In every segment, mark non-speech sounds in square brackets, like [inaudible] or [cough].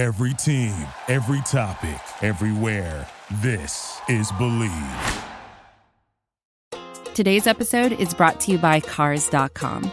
Every team, every topic, everywhere. This is Believe. Today's episode is brought to you by Cars.com.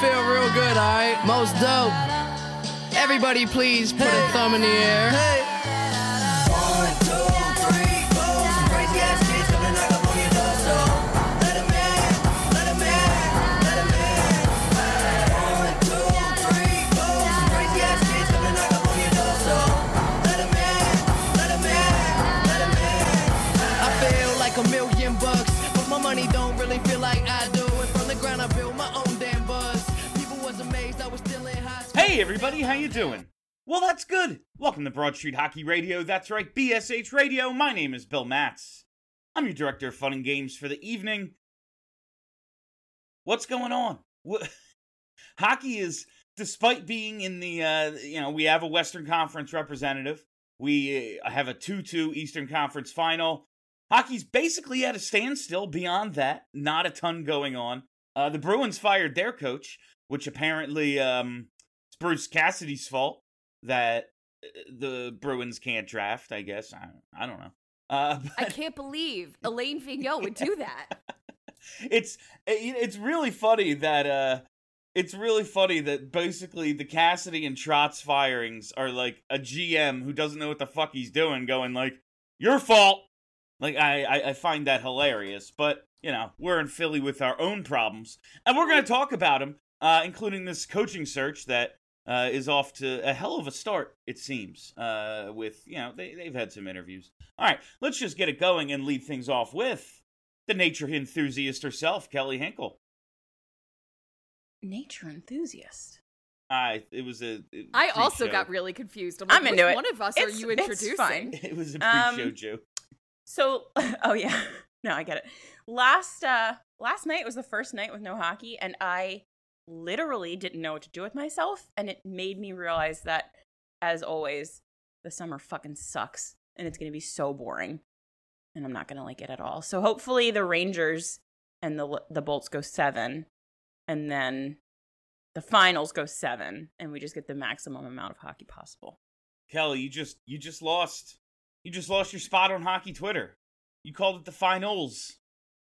Feel real good, alright? Most dope. Everybody, please put a thumb in the air. Hey everybody, how you doing? Well, that's good. Welcome to Broad Street Hockey Radio. That's right, BSH Radio. My name is Bill Matz. I'm your director of fun and games for the evening. What's going on? What? [laughs] Hockey is, despite being in the, uh, you know, we have a Western Conference representative. We uh, have a 2-2 Eastern Conference final. Hockey's basically at a standstill beyond that. Not a ton going on. Uh, the Bruins fired their coach, which apparently um, it's Bruce Cassidy's fault that uh, the Bruins can't draft. I guess I, I don't know. Uh, [laughs] I can't believe [laughs] Alain Vigneault would do that. [laughs] it's it- it's really funny that uh, it's really funny that basically the Cassidy and Trotz firings are like a GM who doesn't know what the fuck he's doing, going like your fault. Like I, I, I find that hilarious, but you know we're in Philly with our own problems, and we're going to talk about them, uh, including this coaching search that uh, is off to a hell of a start. It seems uh, with you know they they've had some interviews. All right, let's just get it going and lead things off with the nature enthusiast herself, Kelly Hinkle. nature enthusiast. I it was a it- I also pre-show. got really confused. I'm, I'm into which it. one of us are It's- you it's introducing? fine. [laughs] It was a pre-show Um, joke. So, [laughs] oh yeah, [laughs] no, I get it. Last uh last night was the first night with no hockey, and I literally didn't know what to do with myself, and it made me realize that, as always, the summer fucking sucks, and it's gonna be so boring, and I'm not gonna like it at all. So hopefully, the Rangers and the the Bolts go seven, and then the finals go seven, and we just get the maximum amount of hockey possible. Kelly, you just you just lost. You just lost your spot on hockey Twitter. You called it the finals.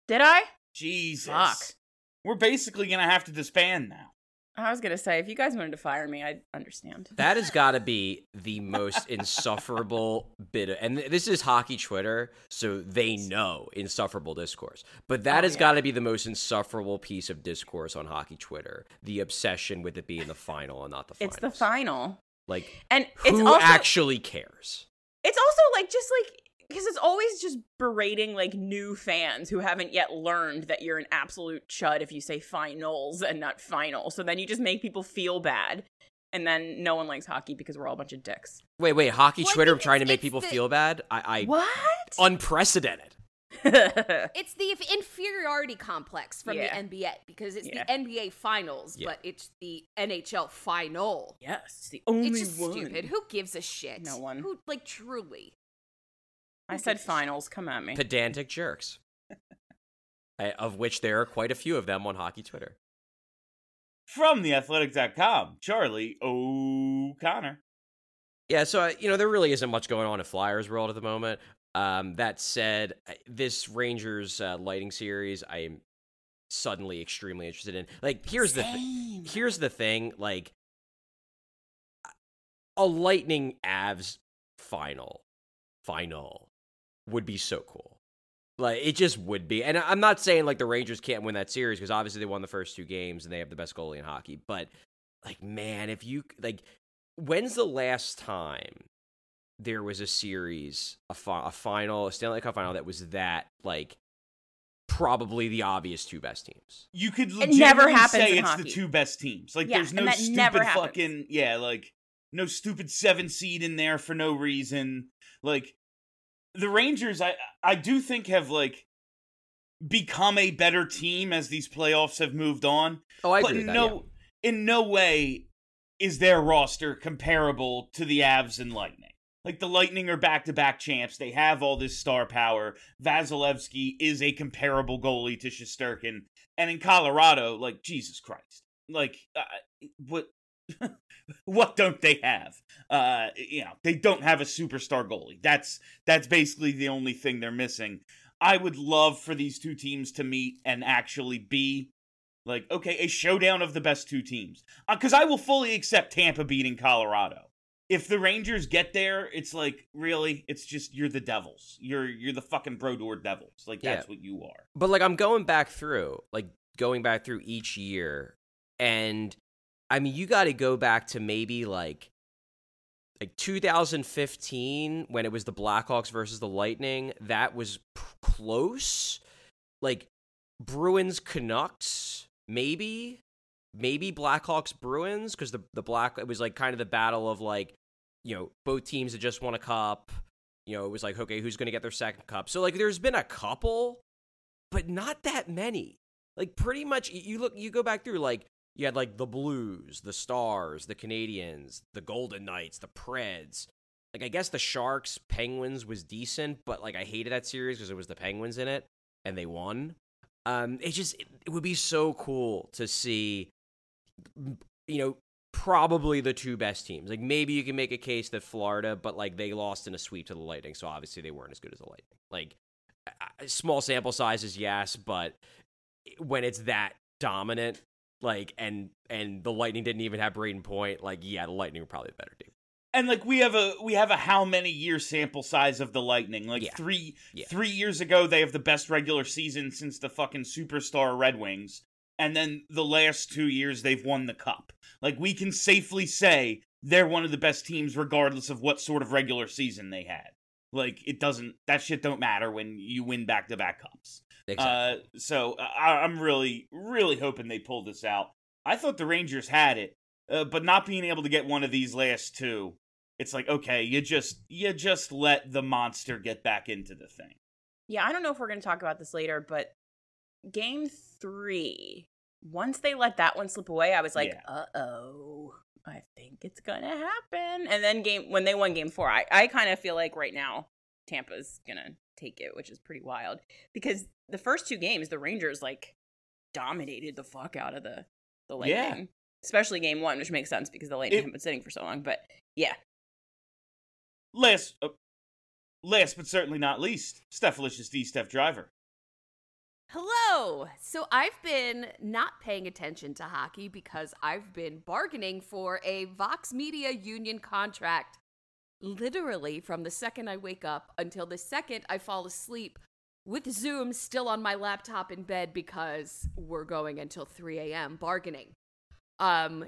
Did I? Jesus. Fuck. We're basically gonna have to disband now. I was gonna say if you guys wanted to fire me, I'd understand. That has got to be [laughs] the most insufferable bit of, and this is hockey Twitter, so they know insufferable discourse. But that Oh, has yeah. got to be the most insufferable piece of discourse on hockey Twitter. The obsession with it being the final and not the final. It's the final, Like, and it's who also actually cares? it's also like just like because it's always just berating like new fans who haven't yet learned that you're an absolute chud if you say finals and not final. So then you just make people feel bad, and then no one likes hockey because we're all a bunch of dicks. Wait, wait, hockey Well, Twitter trying to make people the- feel bad? I, I What? unprecedented. [laughs] It's the inferiority complex from Yeah. the NBA because it's Yeah. the NBA finals, Yeah. but it's the NHL final. yes, it's the only it's just one. stupid. Who gives a shit? No one. Who like truly? I said finals. Come at me. Pedantic jerks. [laughs] I, of which there are quite a few of them on hockey Twitter. From theathletic.com, Charlie O'Connor. Yeah, so uh, you know there really isn't much going on in Flyers world at the moment. Um, that said, this Rangers uh, Lightning series, I am suddenly extremely interested in. Like, here's the thing. Here's the thing. Like, a Lightning Avs final, final would be so cool. Like, it just would be. And I- I'm not saying like the Rangers can't win that series because obviously they won the first two games and they have the best goalie in hockey. But like, man, if you like, when's the last time there was a series, a, fi- a final, a Stanley Cup final that was that like probably the obvious two best teams. You could It never legitimately happens say it's hockey. the two best teams. Like Yeah, there's no stupid fucking yeah, like no stupid seven seed in there for no reason. Like the Rangers, I I do think have like become a better team as these playoffs have moved on. Oh, I but agree with that. no in no way is their roster comparable to the Avs and Lightning. Like the Lightning are back to back champs. They have all this star power. Vasilevskiy is a comparable goalie to Shesterkin. And in Colorado, like Jesus Christ, like uh, what [laughs] [laughs] what don't they have? Uh, you know, they don't have a superstar goalie. That's that's basically the only thing they're missing. I would love for these two teams to meet and actually be like okay, a showdown of the best two teams. Because I will fully accept Tampa beating Colorado. If the Rangers get there, it's like really, it's just you're the Devils. You're you're the fucking Brodeur Devils. Like that's Yeah. what you are. But like I'm going back through, like going back through each year, and I mean you got to go back to maybe like like 2015 when it was the Blackhawks versus the Lightning. That was p- close. Like Bruins Canucks, maybe maybe Blackhawks Bruins because the the black it was like kind of the battle of like you know both teams that just won a cup. You know, it was like okay, who's going to get their second cup? So like, there's been a couple, but not that many. Like pretty much, you- you look, you go back through like you had like the Blues, the Stars, the Canadiens, the Golden Knights, the Preds. Like I guess the Sharks, Penguins was decent, but like I hated that series because it was the Penguins in it and they won. Um, it just it, would be so cool to see, you know, probably the two best teams. Like maybe you can make a case that Florida, but like they lost in a sweep to the Lightning, so obviously they weren't as good as the Lightning. Like small sample sizes, yes, but when it's that dominant, like and and the Lightning didn't even have Brayden Point, like yeah, the Lightning were probably the better team. And like we have a we have a how many year sample size of the Lightning? Like Yeah. three Yeah. three years ago they have the best regular season since the fucking superstar Red Wings. And then the last two years they've won the cup. Like we can safely say they're one of the best teams regardless of what sort of regular season they had. Like it doesn't that shit don't matter when you win back to back cups. Uh, so I, I'm really, really hoping they pull this out. I thought the Rangers had it, uh, but not being able to get one of these last two, it's like okay, you just you just let the monster get back into the thing. Yeah, I don't know if we're going to talk about this later, but game three, once they let that one slip away, I was like, Yeah. uh oh, I think it's going to happen. And then game when they won game four, I, I kind of feel like right now Tampa's going to take it, which is pretty wild because the first two games, the Rangers like dominated the fuck out of the, the Lightning. Yeah. Especially game one, which makes sense because the Lightning have been sitting for so long. But yeah, Last, uh, last but certainly not least, Steph Stephalicious D Steph Driver. Hello. So I've been not paying attention to hockey because I've been bargaining for a Vox Media union contract literally from the second I wake up until the second I fall asleep with Zoom still on my laptop in bed because we're going until 3 a.m. bargaining. Um,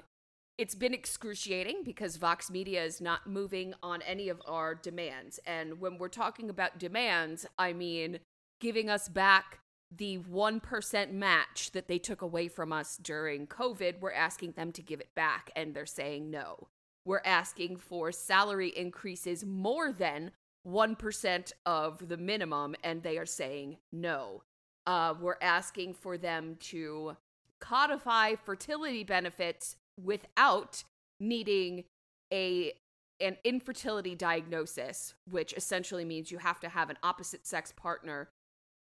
it's been excruciating because Vox Media is not moving on any of our demands. And when we're talking about demands, I mean giving us back the 1% match that they took away from us during COVID. We're asking them to give it back, and they're saying no. We're asking for salary increases more than 1% of the minimum, and they are saying no. Uh, we're asking for them to codify fertility benefits without needing a an infertility diagnosis, which essentially means you have to have an opposite sex partner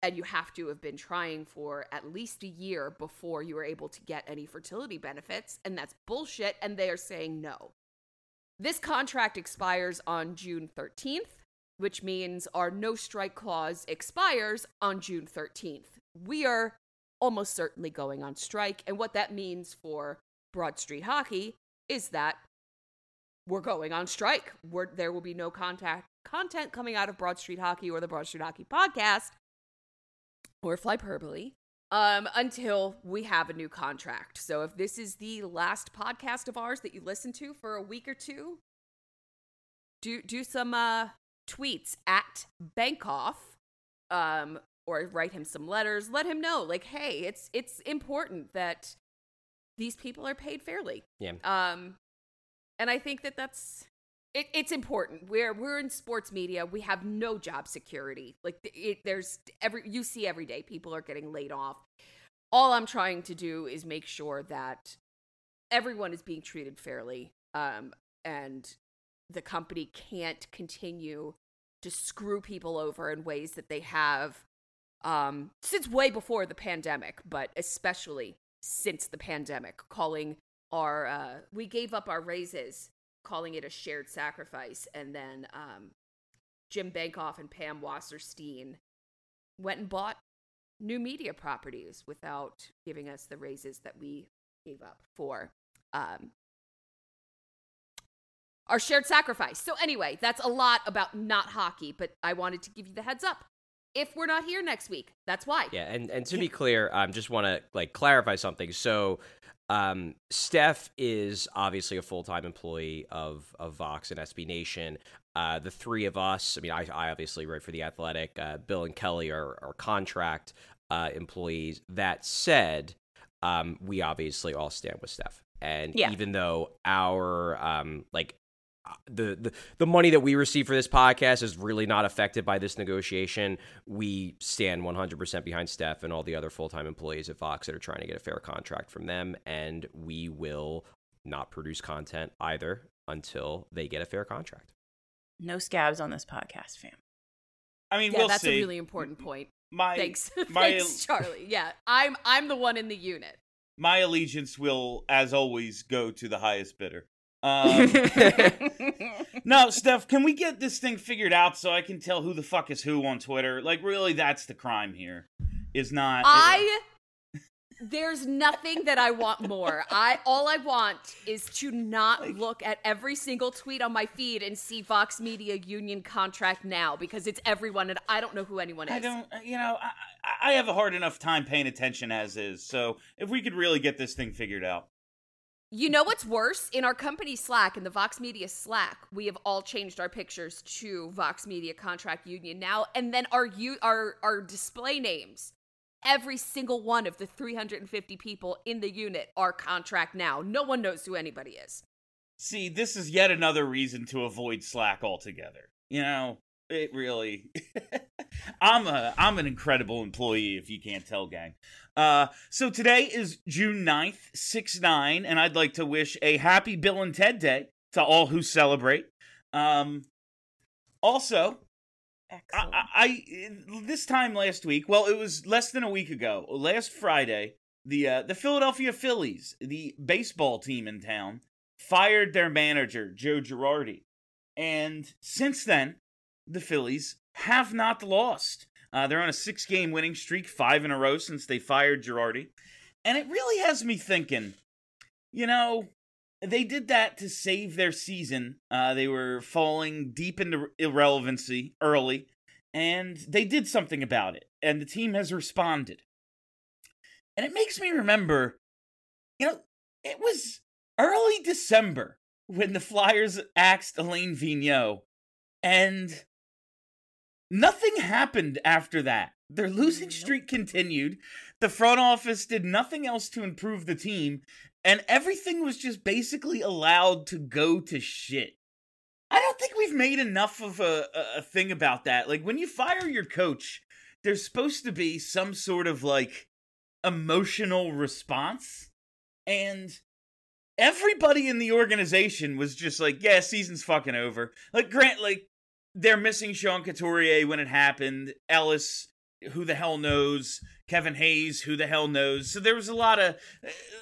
and you have to have been trying for at least a year before you are able to get any fertility benefits, and that's bullshit, and they are saying no. This contract expires on June 13th, which means our no strike clause expires on June 13th. We are almost certainly going on strike, and what that means for Broad Street Hockey is that we're going on strike. We're, there will be no contact content coming out of Broad Street Hockey or the Broad Street Hockey podcast or Flyperbole um, until we have a new contract. So if this is the last podcast of ours that you listen to for a week or two, do do some uh, tweets at Bankoff, um, or write him some letters. Let him know, like, hey, it's it's important that these people are paid fairly. Yeah. Um, and I think that that's it, it's important. We're we're in sports media. We have no job security. Like it, there's every you see every day people are getting laid off. All I'm trying to do is make sure that everyone is being treated fairly. Um, and the company can't continue to screw people over in ways that they have um, since way before the pandemic, but especially since the pandemic, calling our uh, we gave up our raises, calling it a shared sacrifice, and then um, Jim Bankoff and Pam Wasserstein went and bought new media properties without giving us the raises that we gave up for um, our shared sacrifice. So anyway, that's a lot about not hockey, but I wanted to give you the heads up. If we're not here next week, that's why. Yeah, and and to be clear, I um, just want to like clarify something. So, um, Steph is obviously a full time employee of of Vox and SB Nation. Uh, the three of us, I mean, I, I obviously write for the Athletic. Uh, Bill and Kelly are, are contract uh, employees. That said, um, we obviously all stand with Steph. And Yeah. even though our um, like the, the the money that we receive for this podcast is really not affected by this negotiation. We stand 100% behind Steph and all the other full-time employees at Vox that are trying to get a fair contract from them and we will not produce content either until they get a fair contract. No scabs on this podcast, fam. I mean, Yeah, we'll that's see. a really important point. my Thanks, [laughs] my thanks, Charlie. Yeah, I'm I'm the one in the unit. my allegiance will, as always, go to the highest bidder. Um, [laughs] no, Steph, can we get this thing figured out so I can tell who the fuck is who on Twitter? Like, really, that's the crime here. Is not. I [laughs] there's nothing that I want more. I all I want is to not look at every single tweet on my feed and see Vox Media Union contract now because it's everyone and I don't know who anyone is. I don't, you know, I, I- I have a hard enough time paying attention as is. So if we could really get this thing figured out, You know what's worse? In our company Slack, in the Vox Media Slack, we have all changed our pictures to Vox Media Contract Union now, and then our you our our display names. Every single one of the 350 people in the unit are contract now. No one knows who anybody is. see, this is yet another reason to avoid Slack altogether. You know, it really. [laughs] I'm a I'm an incredible employee if you can't tell, gang. Uh, so today is June 9th, 6 9, and I'd like to wish a happy Bill and Ted Day to all who celebrate. Um, also, I, I, I this time last week, well, it was less than a week ago. Last Friday, the uh, the Philadelphia Phillies, the baseball team in town, fired their manager Joe Girardi, and since then, the Phillies have not lost. Uh, they're on a six game winning streak, five in a row since they fired Girardi, and it really has me thinking. You know, they did that to save their season. Uh, they were falling deep into irrelevancy early, and they did something about it, and the team has responded. And it makes me remember, you know, it was early December when the Flyers axed Alain Vigneault, and nothing happened after that. Their losing streak continued. The front office did nothing else to improve the team, and everything was just basically allowed to go to shit. I don't think we've made enough of a, a, thing about that. Like, when you fire your coach, there's supposed to be some sort of like emotional response. And everybody in the organization was just like, yeah, season's fucking over. Like, Grant, like, they're missing Sean Couturier when it happened. Ellis, who the hell knows? Kevin Hayes, who the hell knows? So there was a lot of.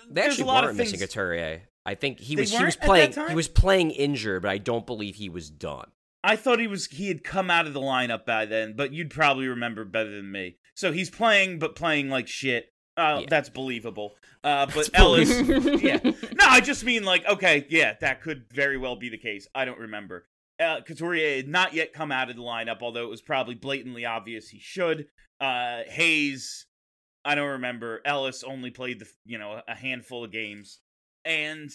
They actually a lot weren't of things. missing Couturier. I think he was he was playing he was playing injured, but I don't believe he was done. I thought he was he had come out of the lineup by then, but you'd probably remember better than me. So he's playing, but playing like shit. Uh, Yeah. That's believable. Uh, [laughs] but That's Ellis, believable. yeah. No, I just mean like, okay, yeah, that could very well be the case. I don't remember. Uh, Couturier had not yet come out of the lineup, although it was probably blatantly obvious he should. Uh, Hayes, I don't remember. Ellis only played the you know a handful of games, and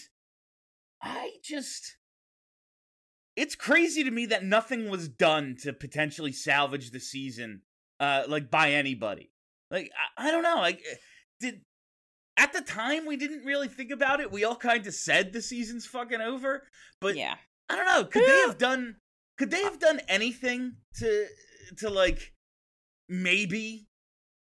I just it's crazy to me that nothing was done to potentially salvage the season, uh, like by anybody. Like I, I don't know, like eh, did at the time we didn't really think about it. We all kind of said the season's fucking over, but yeah. I don't know. Could they have done? Could they have done anything to to like maybe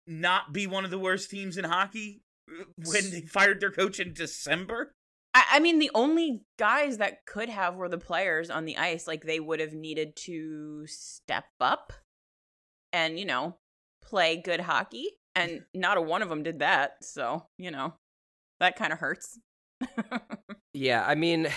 not be one of the worst teams in hockey uh, when they fired their coach in December? I, I mean, the only guys that could have were the players on the ice. Like they would have needed to step up and you know play good hockey, and [laughs] not a one of them did that. So you know that kind of hurts. [laughs] Yeah, I mean,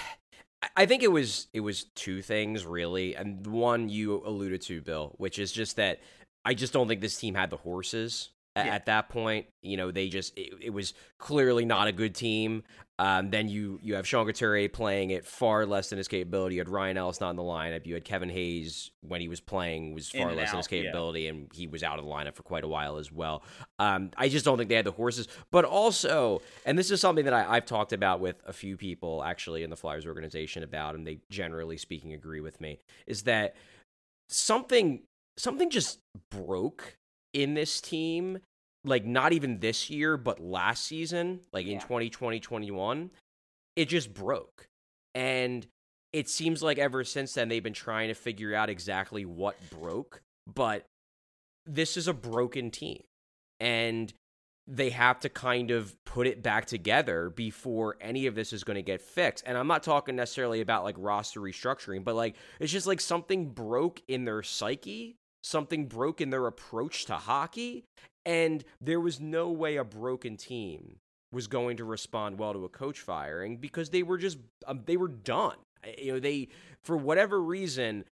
I- think it was it was two things really, and one you alluded to, Bill, which is just that I just don't think this team had the horses Yeah. at that point. You know, they just it, it was clearly not a good team. Um, then you you have Sean Couturier playing it far less than his capability. You had Ryan Ellis not in the lineup. You had Kevin Hayes when he was playing was far less than his out, yeah. capability, and he was out of the lineup for quite a while as well. Um, I just don't think they had the horses. But also, and this is something that I, I've talked about with a few people actually in the Flyers organization about, and they generally speaking agree with me, is that something something just broke in this team like not even this year but last season like in Yeah. 2020 21 it just broke and it seems like ever since then they've been trying to figure out exactly what broke but this is a broken team and they have to kind of put it back together before any of this is going to get fixed. And I'm not talking necessarily about like roster restructuring, but like it's just like something broke in their psyche, something broke in their approach to hockey, and there was no way a broken team was going to respond well to a coach firing because they were just um, they were done. You know, they for whatever reason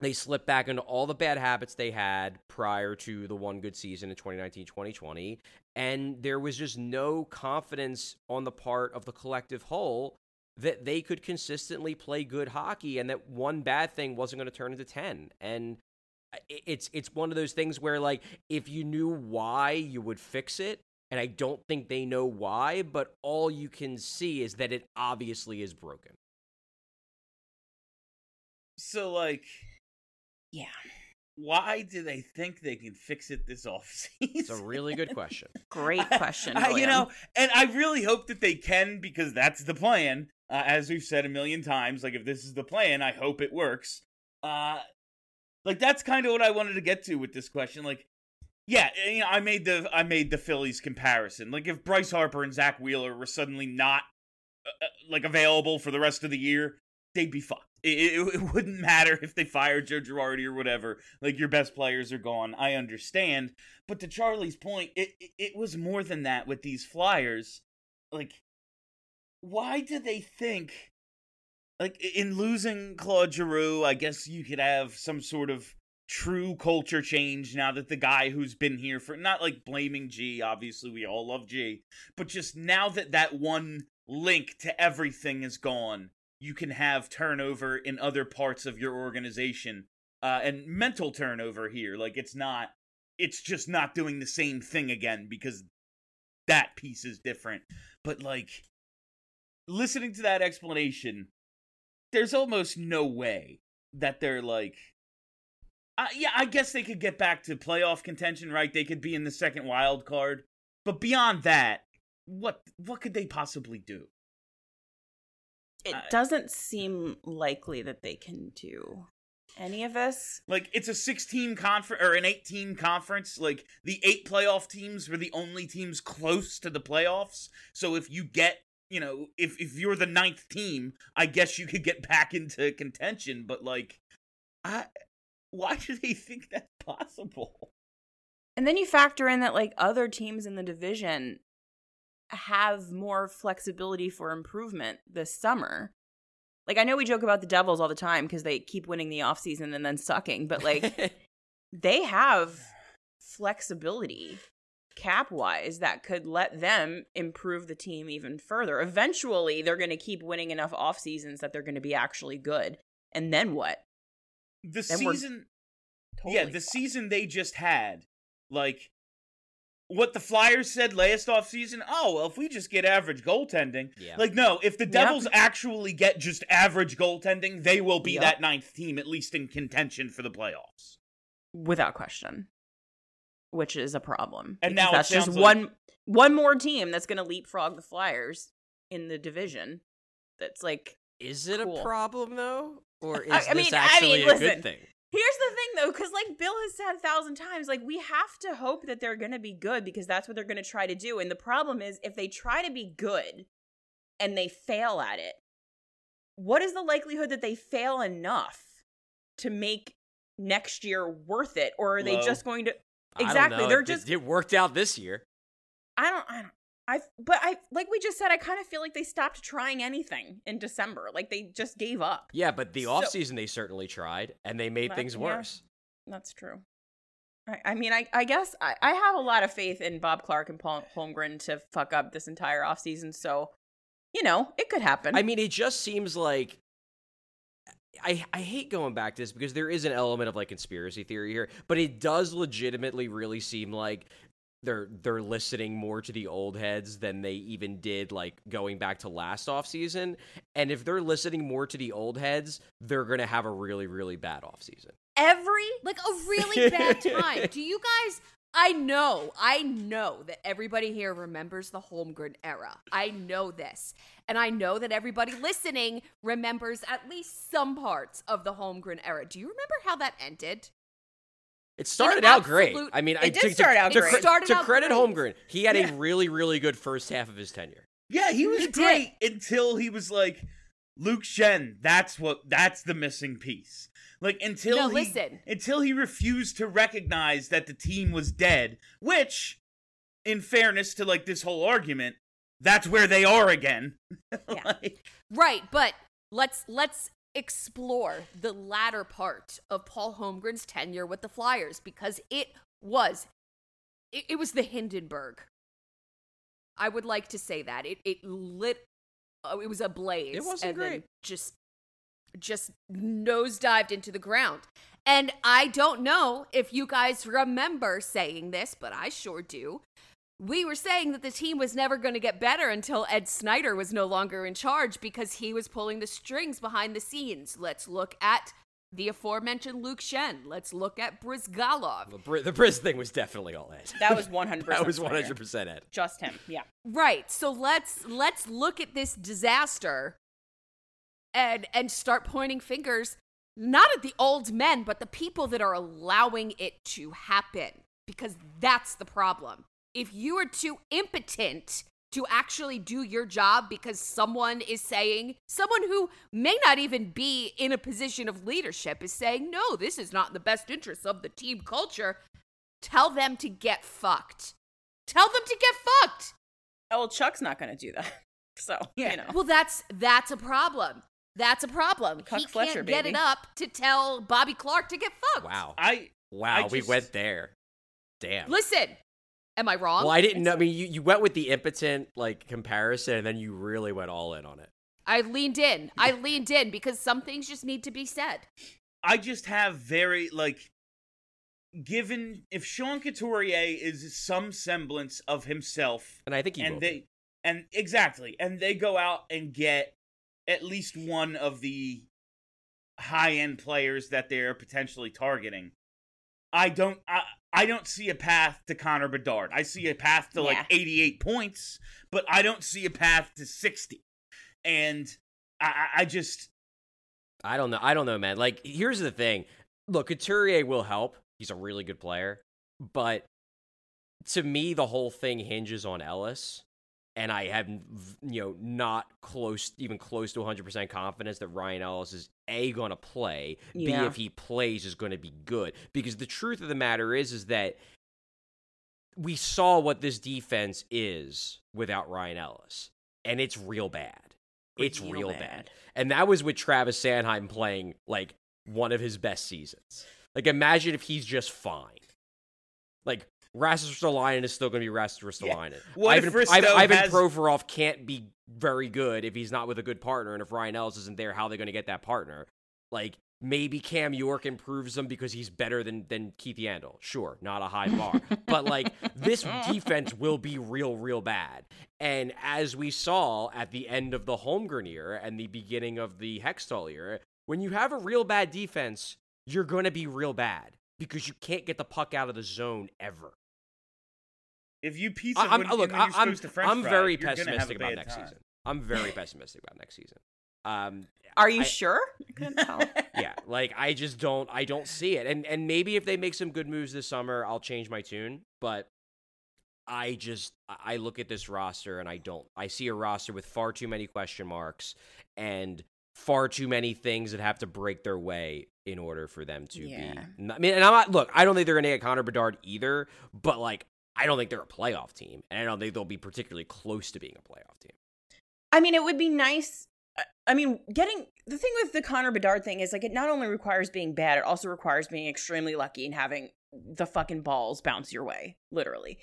they slipped back into all the bad habits they had prior to the one good season in 2019-2020 and there was just no confidence on the part of the collective whole that they could consistently play good hockey and that one bad thing wasn't going to turn into 10 and it's it's one of those things where like if you knew why you would fix it and I don't think they know why but all you can see is that it obviously is broken So like, yeah. why do they think they can fix it this [laughs] offseason? it's a really good question [laughs] Great question. I- you know, and I really hope that they can because that's the plan. Uh, as we've said a million times, like if this is the plan, I hope it works. Uh, like that's kind of what I wanted to get to with this question. Like, yeah, eh, you know, I made the I made the Phillies comparison. Like if Bryce Harper and Zack Wheeler were suddenly not uh, uh, like available for the rest of the year, they'd be fucked. It, it, it wouldn't matter [laughs] if they fired Joe Girardi or whatever. Like your best players are gone. I understand, but to Charlie's point, it, it it was more than that with these Flyers. Like, why do they think? Like in losing Claude Giroux, I guess you could have some sort of true culture change now that the guy who's been here for not like blaming G, obviously we all love G, but just now that that one link to everything is gone, you can have turnover in other parts of your organization uh, and mental turnover here. Like it's not, it's just not doing the same thing again because that piece is different. But like listening to that explanation, there's almost no way that they're like. Uh, yeah, I guess they could get back to playoff contention, right? They could be in the second wild card, but beyond that, what what could they possibly do? it I- doesn't seem likely that they can do any of this. Like it's a 16 conference or an 18 conference. Like the eight playoff teams were the only teams close to the playoffs. So if you get, you know, if if you're the ninth team, I guess you could get back into contention. But like, I why do they think that's possible? And then you factor in that like other teams in the division have more flexibility for improvement this summer. Like I know we joke about the Devils all the time because they keep winning the offseason and then sucking, but like [laughs] they have flexibility cap wise that could let them improve the team even further. Eventually, they're going to keep winning enough off seasons that they're going to be actually good. And then what? The Then season, yeah, the fucked. season they just had, like, what the Flyers said last offseason, oh, well, if we just get average goaltending. Yeah. Like, no, if the Devils actually get just average goaltending, they will be Yep. that ninth team, at least in contention for the playoffs. without question, which is a problem. And now that's just sounds like- one one more team that's going to leapfrog the Flyers in the division. That's like Is it Cool. a problem though, or is I- I this mean- I actually mean, a listen. good thing? Here's the thing though, because like Bill has said a thousand times, like we have to hope that they're gonna be good because that's what they're gonna try to do. And the problem is if they try to be good and they fail at it, what is the likelihood that they fail enough to make next year worth it? Or are they just going to I don't Exactly, they're It- just- it worked out this year. I don't I don't I but I like we just said, I kind of feel like they stopped trying anything in December. Like they just gave up. Yeah, but the So- offseason they certainly tried, and they made That- things yeah. worse. That's true. I, I mean, I, I guess I, I have a lot of faith in Bob Clarke and Paul Holmgren to fuck up this entire offseason. So, you know, it could happen. I mean, it just seems like I I hate going back to this because there is an element of like conspiracy theory here, but it does legitimately really seem like they're they're listening more to the old heads than they even did like going back to last offseason. And if they're listening more to the old heads, they're gonna have a really, really bad offseason. every like a really bad [laughs] time. Do you guys? I know, I know that everybody here remembers the Holmgren era. I know this. And I know that everybody listening remembers at least some parts of the Holmgren era. Do you remember how that ended? It started out great. I mean, It I did to, to- start out to, great. cre- It started to out credit great. Holmgren, he had Yeah. a really, really good first half of his tenure. Yeah, he was He did. great until he was like Luke Schenn. That's what. That's the missing piece. Like until No, he, listen. until he refused to recognize that the team was dead. Which, in fairness to like this whole argument, that's where they are again. [laughs] Yeah. Like, Right, but let's let's explore the latter part of Paul Holmgren's tenure with the Flyers because it was it, it was the Hindenburg. I would like to say that. It it lit oh, it was a blaze. It wasn't and then great. just just nosedived into the ground. And I don't know if you guys remember saying this, but I sure do. We were saying that the team was never going to get better until Ed Snider was no longer in charge because he was pulling the strings behind the scenes. Let's look at the aforementioned Luke Schenn. Let's look at Bryzgalov. The, Bri- the Briz thing was definitely all Ed. that was [laughs] 100%. that was 100% Ed. Just him. Yeah. Right. So let's let's look at this disaster and and start pointing fingers not at the old men but the people that are allowing it to happen because that's the problem. If you are too impotent to actually do your job because someone is saying someone who may not even be in a position of leadership is saying no this is not in the best interest of the team culture tell them to get fucked tell them to get fucked Oh, well, Chuck's not going to do that. [laughs] So, you know. well, that's that's a problem. That's a problem. Cuck he Fletcher, can't get baby. it up to tell Bobby Clarke to get fucked. Wow. I Wow, I we just- went there. Damn. Listen, am I wrong? well, I didn't know. I mean, you, you went with the impotent like comparison, and then you really went all in on it. I leaned in. I leaned in because some things just need to be said. I just have very like given if Sean Couturier is some semblance of himself And I think he and will they and exactly and they go out and get at least one of the high end players that they're potentially targeting i don't I, I don't see a path to connor bedard i see a path to like 88 points but i don't see a path to 60 and i I- i just I don't know. I don't know, man. Like, here's the thing. Look, Couturier will help. He's a really good player, but to me, the whole thing hinges on Ellis. And I have, you know, not close, even close to 100% confidence that Ryan Ellis is A, going to play, B, if he plays, is going to be good. Because the truth of the matter is, is that we saw what this defense is without Ryan Ellis, and it's real bad. It's Real real bad. bad. And that was with Travis Sanheim playing like one of his best seasons. Like imagine if he's just fine. Like Rasmus Ristolainen is still going to be Rasmus Ristolainen. What if Ivan, Risto Ivan, Ivan has- Provorov can't be very good if he's not with a good partner, and if Ryan Ellis isn't there, how are they going to get that partner? Like maybe Cam York improves them because he's better than than Keith Yandle. Sure, not a high bar, but like this [laughs] defense will be real, real bad. And as we saw at the end of the Holmgren era and the beginning of the Hextall era, when you have a real bad defense, you're going to be real bad because you can't get the puck out of the zone ever. If you pizza I- I'm, when, look, when I- you're I'm, to French I'm fry, very you're gonna have a pessimistic about next time. season. I'm very pessimistic about next season. Um, Are you I- sure? I couldn't tell. [laughs] yeah, like I just don't I don't see it. And and maybe if they make some good moves this summer, I'll change my tune, but I just I look at this roster and I don't I see a roster with far too many question marks and far too many things that have to break their way in order for them to Yeah. be I mean and I'm not look, I don't think they're going to get Connor Bedard either, but like I don't think they're a playoff team and I don't think they'll be particularly close to being a playoff team. I mean, it would be nice. I- I mean, getting the thing with the Connor Bedard thing is like it not only requires being bad, it also requires being extremely lucky and having the fucking balls bounce your way, literally.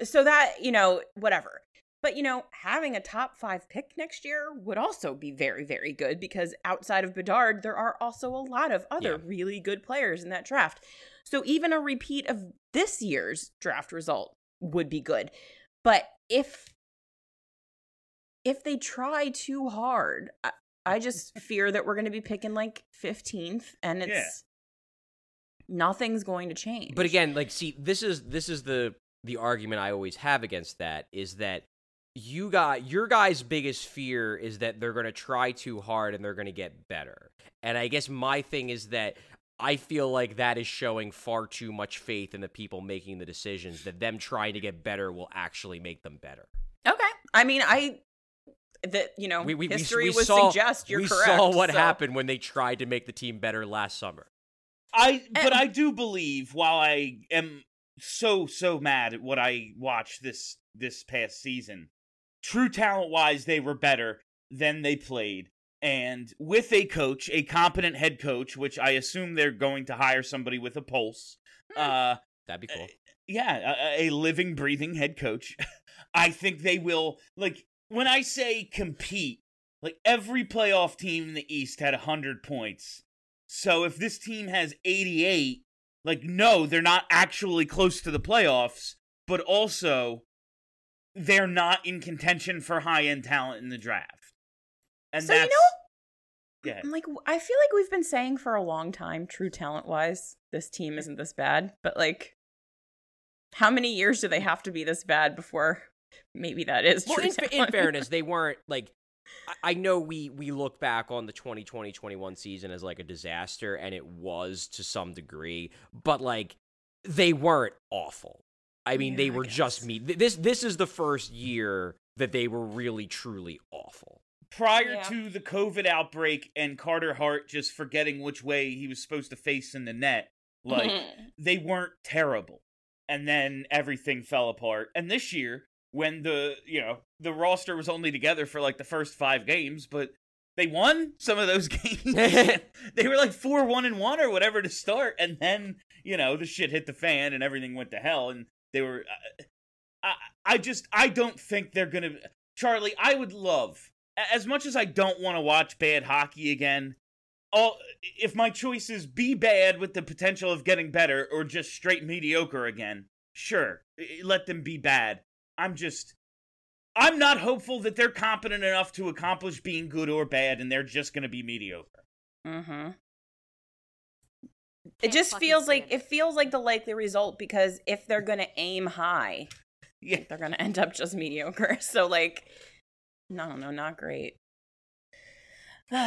Uh, so that, you know, whatever. But, you know, having a top five pick next year would also be very, very good because outside of Bedard, there are also a lot of other Yeah. really good players in that draft. So even a repeat of this year's draft result would be good. But if if they try too hard, I, I just [laughs] fear that we're going to be picking like 15th and it's Yeah. nothing's going to change. But again, like see, this is this is the the argument I always have against that is that you got your guy's biggest fear is that they're going to try too hard and they're going to get better. And I guess my thing is that I feel like that is showing far too much faith in the people making the decisions that them trying to get better will actually make them better. okay. I mean, I that you know, We, we, we- history we would saw, suggest you're we correct. saw what so- happened when they tried to make the team better last summer. I but And- I do believe while I am so so mad at what I watched this this past season, true talent wise they were better than they played. And with a coach, a competent head coach, which I assume they're going to hire somebody with a pulse. Uh That'd be cool. yeah, a, a living, breathing head coach. [laughs] I think they will like when I say compete. Like every playoff team in the East had hundred points. So if this team has eighty-eight, like no, they're not actually close to the playoffs, but also they're not in contention for high-end talent in the draft. And So you know, like I feel like we've been saying for a long time, true talent wise, this team isn't this bad. But like, how many years do they have to be this bad before maybe that is Well, true in, fa- in fairness, they [laughs] weren't like. I- I know we we look back on the 2020-21 season as like a disaster, and it was to some degree, but like they weren't awful. I mean, Yeah, they were just me. This this is the first year that they were really truly awful. Prior Yeah. to the COVID outbreak and Carter Hart just forgetting which way he was supposed to face in the net, like [laughs] they weren't terrible. And then everything fell apart. And this year, when the you know the roster was only together for like the first five games, but they won some of those [laughs] games. [laughs] they were like four one and one or whatever to start, and then you know the shit hit the fan and everything went to hell. And they were, uh, I I just I don't think they're gonna. Charlie, I would love as much as I don't want to watch bad hockey again. All if my choice is be bad with the potential of getting better or just straight mediocre again, sure, let them be bad. I'm just I'm not hopeful that they're competent enough to accomplish being good or bad and they're just going to be mediocre. Mm-hmm. It just feels like stand it feels like the likely result because if they're gonna aim high, [laughs] Yeah. they're gonna end up just mediocre. [laughs] So like, no, no, not great. [sighs] you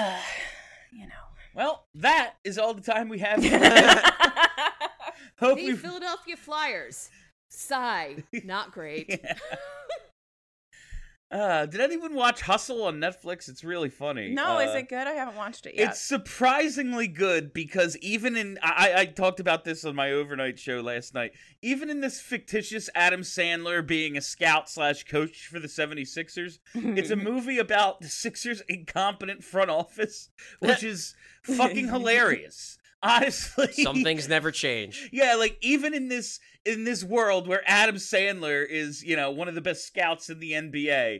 know. Well, that is all the time we have. [laughs] [laughs] Hope Hey, we Philadelphia Flyers. Sigh. [laughs] Not great. Uh, did anyone watch Hustle on Netflix? It's really funny. no, is Uh, it good? I haven't watched it yet. It's surprisingly good because even in I, I talked about this on my overnight show last night. Even in this fictitious Adam Sandler being a scout slash coach for the 76ers, it's a [laughs] movie about the Sixers' incompetent front office, which [laughs] is fucking hilarious. Honestly, Some things never change. [laughs] yeah, like even in this in this world where Adam Sandler is, you know, one of the best scouts in the NBA,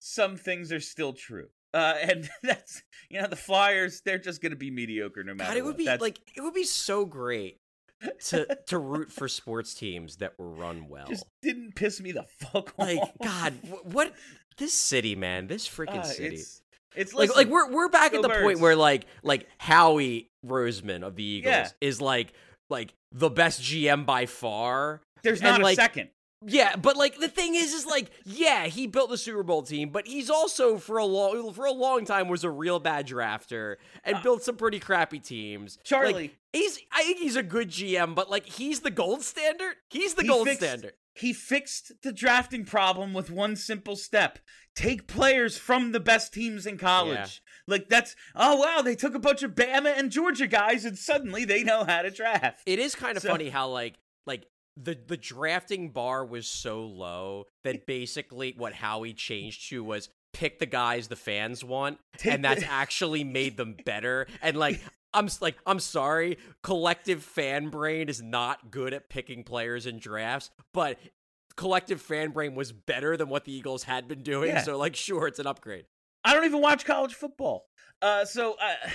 some things are still true. Uh, and [laughs] that's you know the Flyers. They're just going to be mediocre no matter. God, it would what. be That's- like it would be so great to [laughs] to root for sports teams that were run well. just didn't piss me the fuck off. like God, what this city, man, this freaking Uh, city. It's, it's like like we're we're back go at the point where like like Howie Roseman of the Eagles Yeah. is like like the best GM by far. there's and, not a like, second. Yeah, but like the thing is, is like, yeah, he built the Super Bowl team, but he's also for a long for a long time was a real bad drafter and ah. built some pretty crappy teams. Like, Charlie. he's I think he's a good GM, but like he's the gold standard. He's the He gold fixed- standard. He fixed the drafting problem with one simple step. Take players from the best teams in college. Like that's oh wow, they took a bunch of Bama and Georgia guys and suddenly they know how to draft. It is kind of So- funny how like like the the drafting bar was so low that [laughs] basically what Howie changed to was pick the guys the fans want, Take and that's [laughs] actually made them better. And like I'm like I'm sorry, collective fan brain is not good at picking players in drafts, but collective fan brain was better than what the Eagles had been doing. Yeah. So like sure, it's an upgrade. I don't even watch college football. Uh, so uh,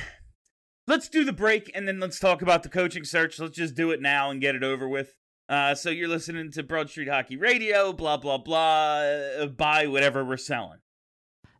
let's do the break and then let's talk about the coaching search. Let's just do it now and get it over with. Uh, so you're listening to Broad Street Hockey Radio, blah blah blah. Uh, buy whatever we're selling.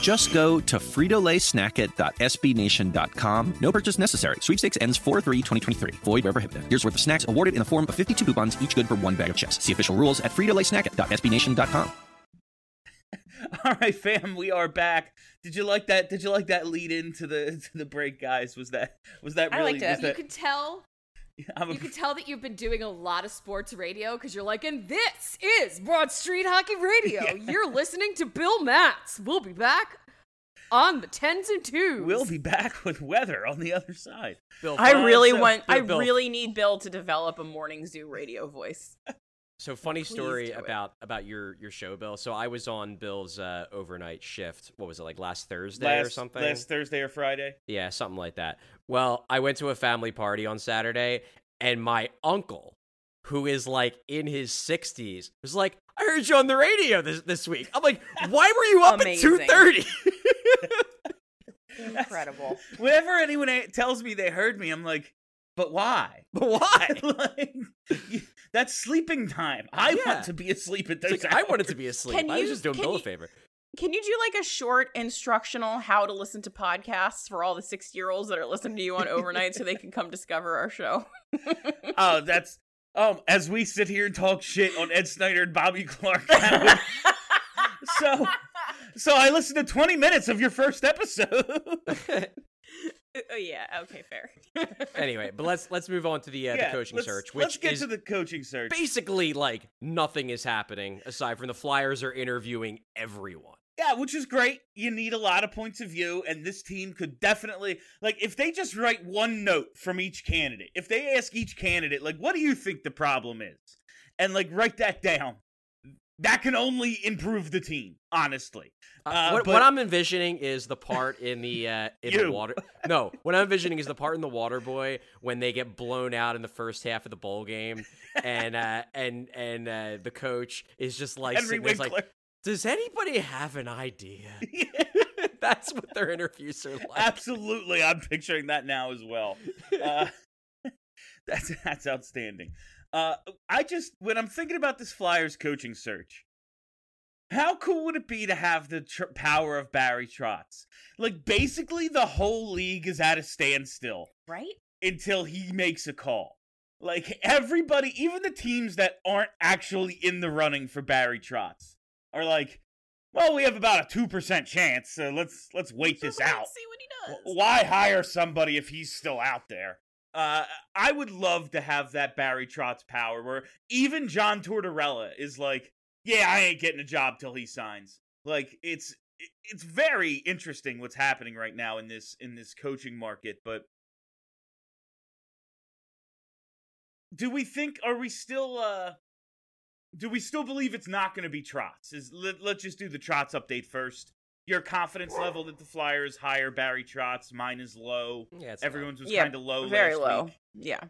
Just go to fritolaysnackit.sbnation.com. No purchase necessary. Sweepstakes ends 4-3-2023. Void where prohibited. Year's worth of snacks awarded in the form of 52 coupons, each good for one bag of chips. See official rules at fritolaysnackit.sbnation.com. [laughs] All right, fam, we are back. Did you like that? Did you like that lead into the to the break, guys? Was that was that really? I really? liked it. was You could tell. [laughs] I'm a- You could tell that you've been doing a lot of sports radio because you're like, and this is Broad Street Hockey Radio. [laughs] You're listening to Bill Matz. We'll be back on the tens and twos. We'll be back with weather on the other side. Bill, I really so- want. I Bill- Bill- really need Bill to develop a morning zoo radio voice. [laughs] So funny Please story do it. about about your your show, Bill. So I was on Bill's uh, overnight shift. What was it like last Thursday last, or something? Last Thursday or Friday. Yeah, something like that. Well, I went to a family party on Saturday, and my uncle, who is like in his sixties, was like, "I heard you on the radio this this week." I'm like, [laughs] "Why were you up Amazing. at two thirty? [laughs] Incredible. Whenever anyone tells me they heard me, I'm like, but why? But why?" [laughs] like, you- that's sleeping time. I Yeah. want to be asleep at those It's like, I wanted to be asleep. Can I was you- just doing can Bill a favor. Can you do like a short instructional how to listen to podcasts for all the 60 year olds that are listening to you on overnight so they can come discover our show? [laughs] Oh, that's um. As we sit here and talk shit on Ed Snider and Bobby Clarke. would- [laughs] so, so I listened to 20 minutes of your first episode. [laughs] [laughs] oh, yeah. Okay, fair. [laughs] Anyway, but let's let's move on to the uh, the coaching let's, search, let's which get is to the coaching search. basically like nothing is happening aside from the Flyers are interviewing everyone. Yeah, which is great. You need a lot of points of view, and this team could definitely like if they just write one note from each candidate. If they ask each candidate, like, what do you think the problem is? And like write that down. That can only improve the team, honestly. Uh, Uh, what, but- what I'm envisioning is the part in the uh, in the water. [laughs] No, what I'm envisioning is the part in the Water Boy when they get blown out in the first half of the bowl game, and uh, and and uh, the coach is just like Henry sitting there, like, does anybody have an idea? [laughs] [laughs] That's what their interviews are like. Absolutely, I'm picturing that now as well. Uh, that's that's outstanding. Uh, I just when I'm thinking about this Flyers coaching search, How cool would it be to have the tr- power of Barry Trotz? Like basically the whole league is at a standstill Right? until he makes a call. Like everybody, even the teams that aren't actually in the running for Barry Trotz are like, well, we have about a two percent chance, so let's let's wait this Wait out. See what he does. Why hire somebody if he's still out there? Uh, I would love to have that Barry Trotz power, where even John Tortorella is like, "Yeah, I ain't getting a job till he signs." Like it's it's very interesting what's happening right now in this in this coaching market. But do we think? Are we still? uh Do we still believe it's not going to be Trotz? Is let, let's just do the Trotz update first your confidence level that the Flyers hire Barry Trotz. Mine is low. Yeah, it's Everyone's was Yeah, kind of low. Very last low. week. Yeah.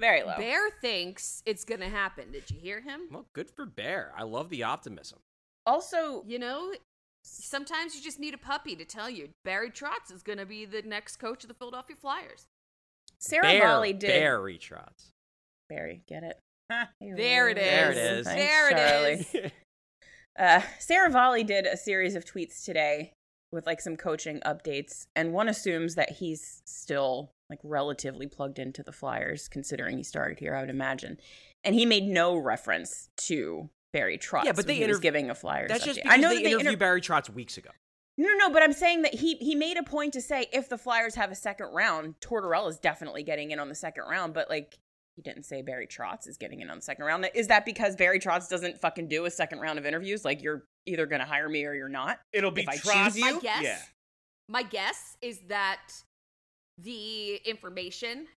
Very low. Bear thinks it's going to happen. Did you hear him? Well, good for Bear. I love the optimism. Also, You know, sometimes you just need a puppy to tell you Barry Trotz is going to be the next coach of the Philadelphia Flyers. Sarah Bear, Volley did. Barry Trotz. Barry, get it? There it is. There it is. Thanks, There it Charlie. is. [laughs] Uh, Seravalli did a series of tweets today with like some coaching updates, and one assumes that he's still like relatively plugged into the Flyers, considering he started here. I would imagine, and he made no reference to Barry Trotz. Yeah, but they he was giving a Flyers. That's just update. because I know they they interviewed inter- Barry Trotz weeks ago. No, no, but I'm saying that he he made a point to say if the Flyers have a second round, Tortorella is definitely getting in on the second round, but like he didn't say Barry Trotz is getting in on the second round. Is that because Barry Trotz doesn't fucking do a second round of interviews? Like you're either going to hire me or you're not. It'll be If I Trotz. choose you? My guess, Yeah. my guess is that the information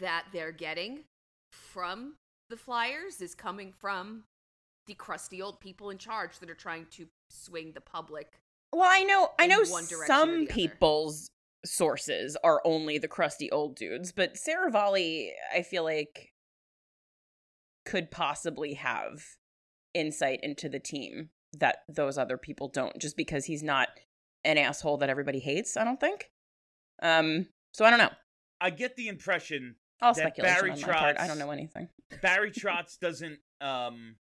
that they're getting from the Flyers is coming from the crusty old people in charge that are trying to swing the public. Well, I know I know one direction or some people's sources are only the crusty old dudes, but Seravalli, I feel like could possibly have insight into the team that those other people don't just because he's not an asshole that everybody hates, I don't think. Um so I don't know. I get the impression All That Barry on my part. I don't know anything. [laughs] Barry Trotz doesn't. um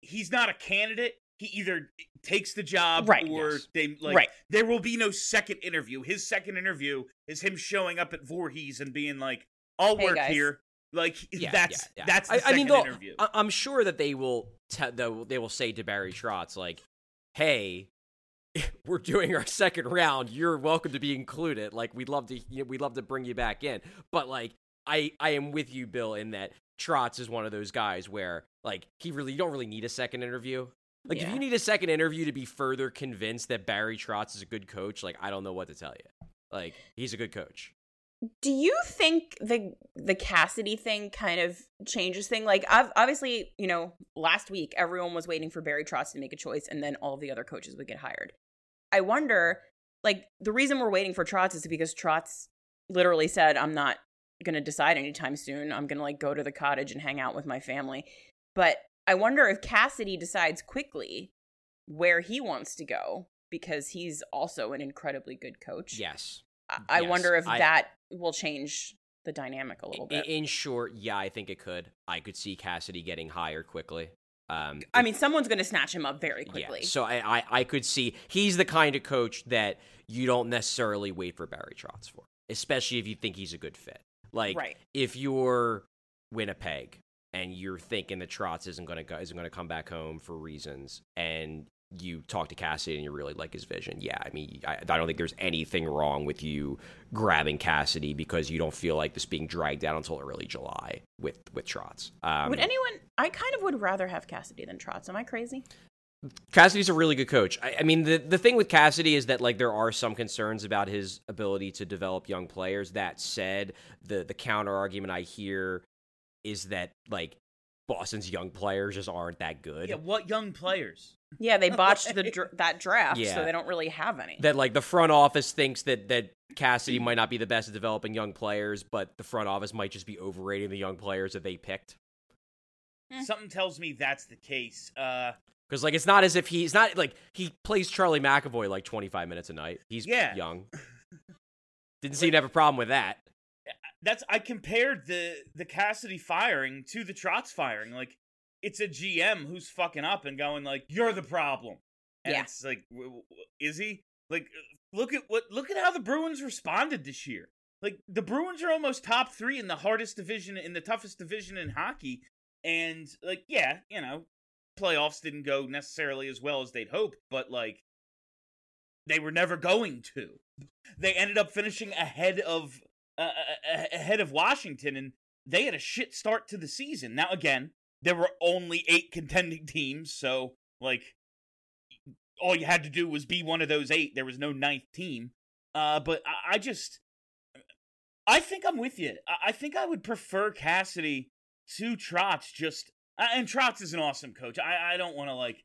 He's not a candidate. He either takes the job Right. or Yes. they like. Right. There will be no second interview. His second interview is him showing up at Voorhees and being like, "I'll Hey, work guys. here." Like Yeah, that's yeah, yeah. that's the I, I mean, they'll- interview. I, I'm sure that they will. Te- they'll- they will say to Barry Trotz like, "Hey, [laughs] we're doing our second round. You're welcome to be included. Like, we'd love to. You know, we'd love to bring you back in. But like, I I am with you, Bill, in that Trotz is one of those guys where like he really you don't really need a second interview. Like, if you need a second interview to be further convinced that Barry Trotz is a good coach, like I don't know what to tell you. Like, he's a good coach. Do you think the the Cassidy thing kind of changes thing? Like, I've, obviously, you know, last week everyone was waiting for Barry Trotz to make a choice, and then all the other coaches would get hired. I wonder, like, the reason we're waiting for Trotz is because Trotz literally said, "I'm not going to decide anytime soon. I'm going to like go to the cottage and hang out with my family." But I wonder if Cassidy decides quickly where he wants to go because he's also an incredibly good coach. Yes. I- I Yes, wonder if I- that will change the dynamic a little bit. in short, yeah, I think it could. I could see Cassidy getting hired quickly. Um, I mean, someone's going to snatch him up very quickly. Yeah, so I, I, I could see he's the kind of coach that you don't necessarily wait for Barry Trotz for, especially if you think he's a good fit. Like Right. if you're Winnipeg and you're thinking that Trotz isn't going to go, isn't going to come back home for reasons, and you talk to Cassidy and you really like his vision. Yeah, I mean, I, I don't think there's anything wrong with you grabbing Cassidy because you don't feel like this being dragged out until early July with with Trotz. Um, would anyone? I kind of would rather have Cassidy than Trotz. Am I crazy? Cassidy's a really good coach. I, I mean, the the thing with Cassidy is that like there are some concerns about his ability to develop young players. That said, the the counter argument I hear is that like Boston's young players just aren't that good. yeah, what young players? Yeah, they botched the [laughs] dr- that draft, Yeah. so they don't really have any. That like the front office thinks that that Cassidy might not be the best at developing young players, but the front office might just be overrating the young players that they picked. Hmm. Something tells me that's the case. Uh, Because like it's not as if he's not like he plays Charlie McAvoy like twenty five minutes a night. He's Yeah. young. [laughs] Didn't seem to have a problem with that. That's I compared the the Cassidy firing to the Trotz firing. Like it's a GM who's fucking up and going like, "You're the problem," and Yeah. it's like, w- w- is he? Like, uh, look at what look at how the Bruins responded this year. Like the Bruins are almost top three in the hardest division in the toughest division in hockey, and like, yeah, you know, playoffs didn't go necessarily as well as they'd hoped, but like, they were never going to. They ended up finishing ahead of uh, uh, ahead of Washington, and they had a shit start to the season. Now, again, there were only eight contending teams, so like all you had to do was be one of those eight. There was no ninth team. Uh, but I, I just, I think I'm with you. I, I think I would prefer Cassidy to Trotz. Just uh, and Trotz is an awesome coach. I I don't want to like.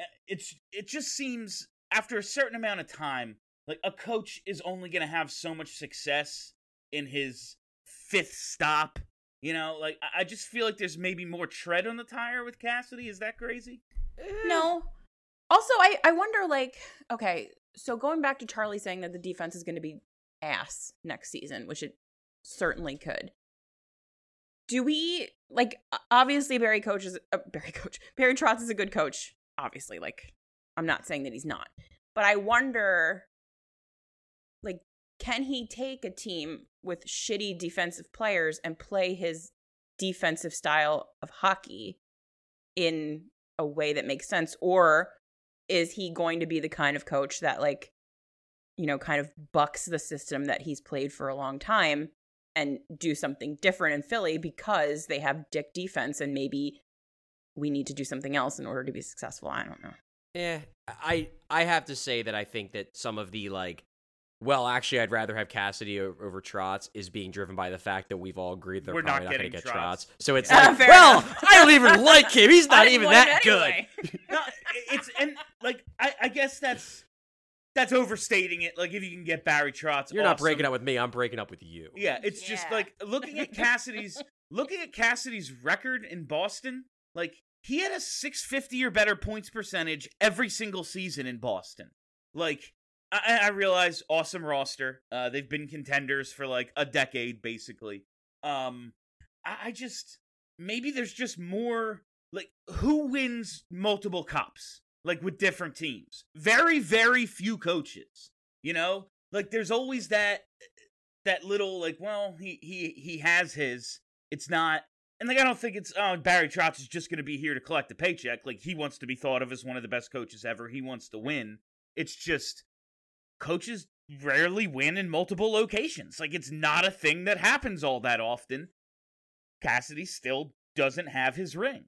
uh, It's it just seems after a certain amount of time, like a coach is only going to have so much success in his fifth stop. You know, like I I just feel like there's maybe more tread on the tire with Cassidy. Is that crazy? No. Also, I I wonder like okay, so going back to Charlie saying that the defense is going to be ass next season, which it certainly could. Do we like obviously Barry coach is uh, Barry coach [laughs] Barry Trotz is a good coach. Obviously, like I'm not saying that he's not, but I wonder, like, can he take a team with shitty defensive players and play his defensive style of hockey in a way that makes sense or is he going to be the kind of coach that like you know kind of bucks the system that he's played for a long time and do something different in Philly because they have dick defense and maybe we need to do something else in order to be successful. I don't know. Yeah, I I have to say that I think that some of the like, well, actually, I'd rather have Cassidy over Trotz is being driven by the fact that we've all agreed they're We're not probably not, going to get Trotz. Trotz. So it's [laughs] Ah, like, well, enough. I don't even [laughs] like him. He's not even want him that good. [laughs] no, it's and like I, I guess that's that's overstating it. Like if you can get Barry Trotz, You're not breaking up with me. I'm breaking up with you. Yeah, it's just like looking at Cassidy's looking at Cassidy's record in Boston. Like he had a 650 or better points percentage every single season in Boston. Like I, I realize awesome roster. Uh, they've been contenders for like a decade, basically. Um, I, I just maybe there's just more like who wins multiple cups like with different teams. Very very few coaches. You know, like there's always that that little like well he he he has his. It's not. And like I don't think it's oh Barry Trotz is just going to be here to collect a paycheck. Like he wants to be thought of as one of the best coaches ever. He wants to win. It's just coaches rarely win in multiple locations. Like it's not a thing that happens all that often. Cassidy still doesn't have his ring.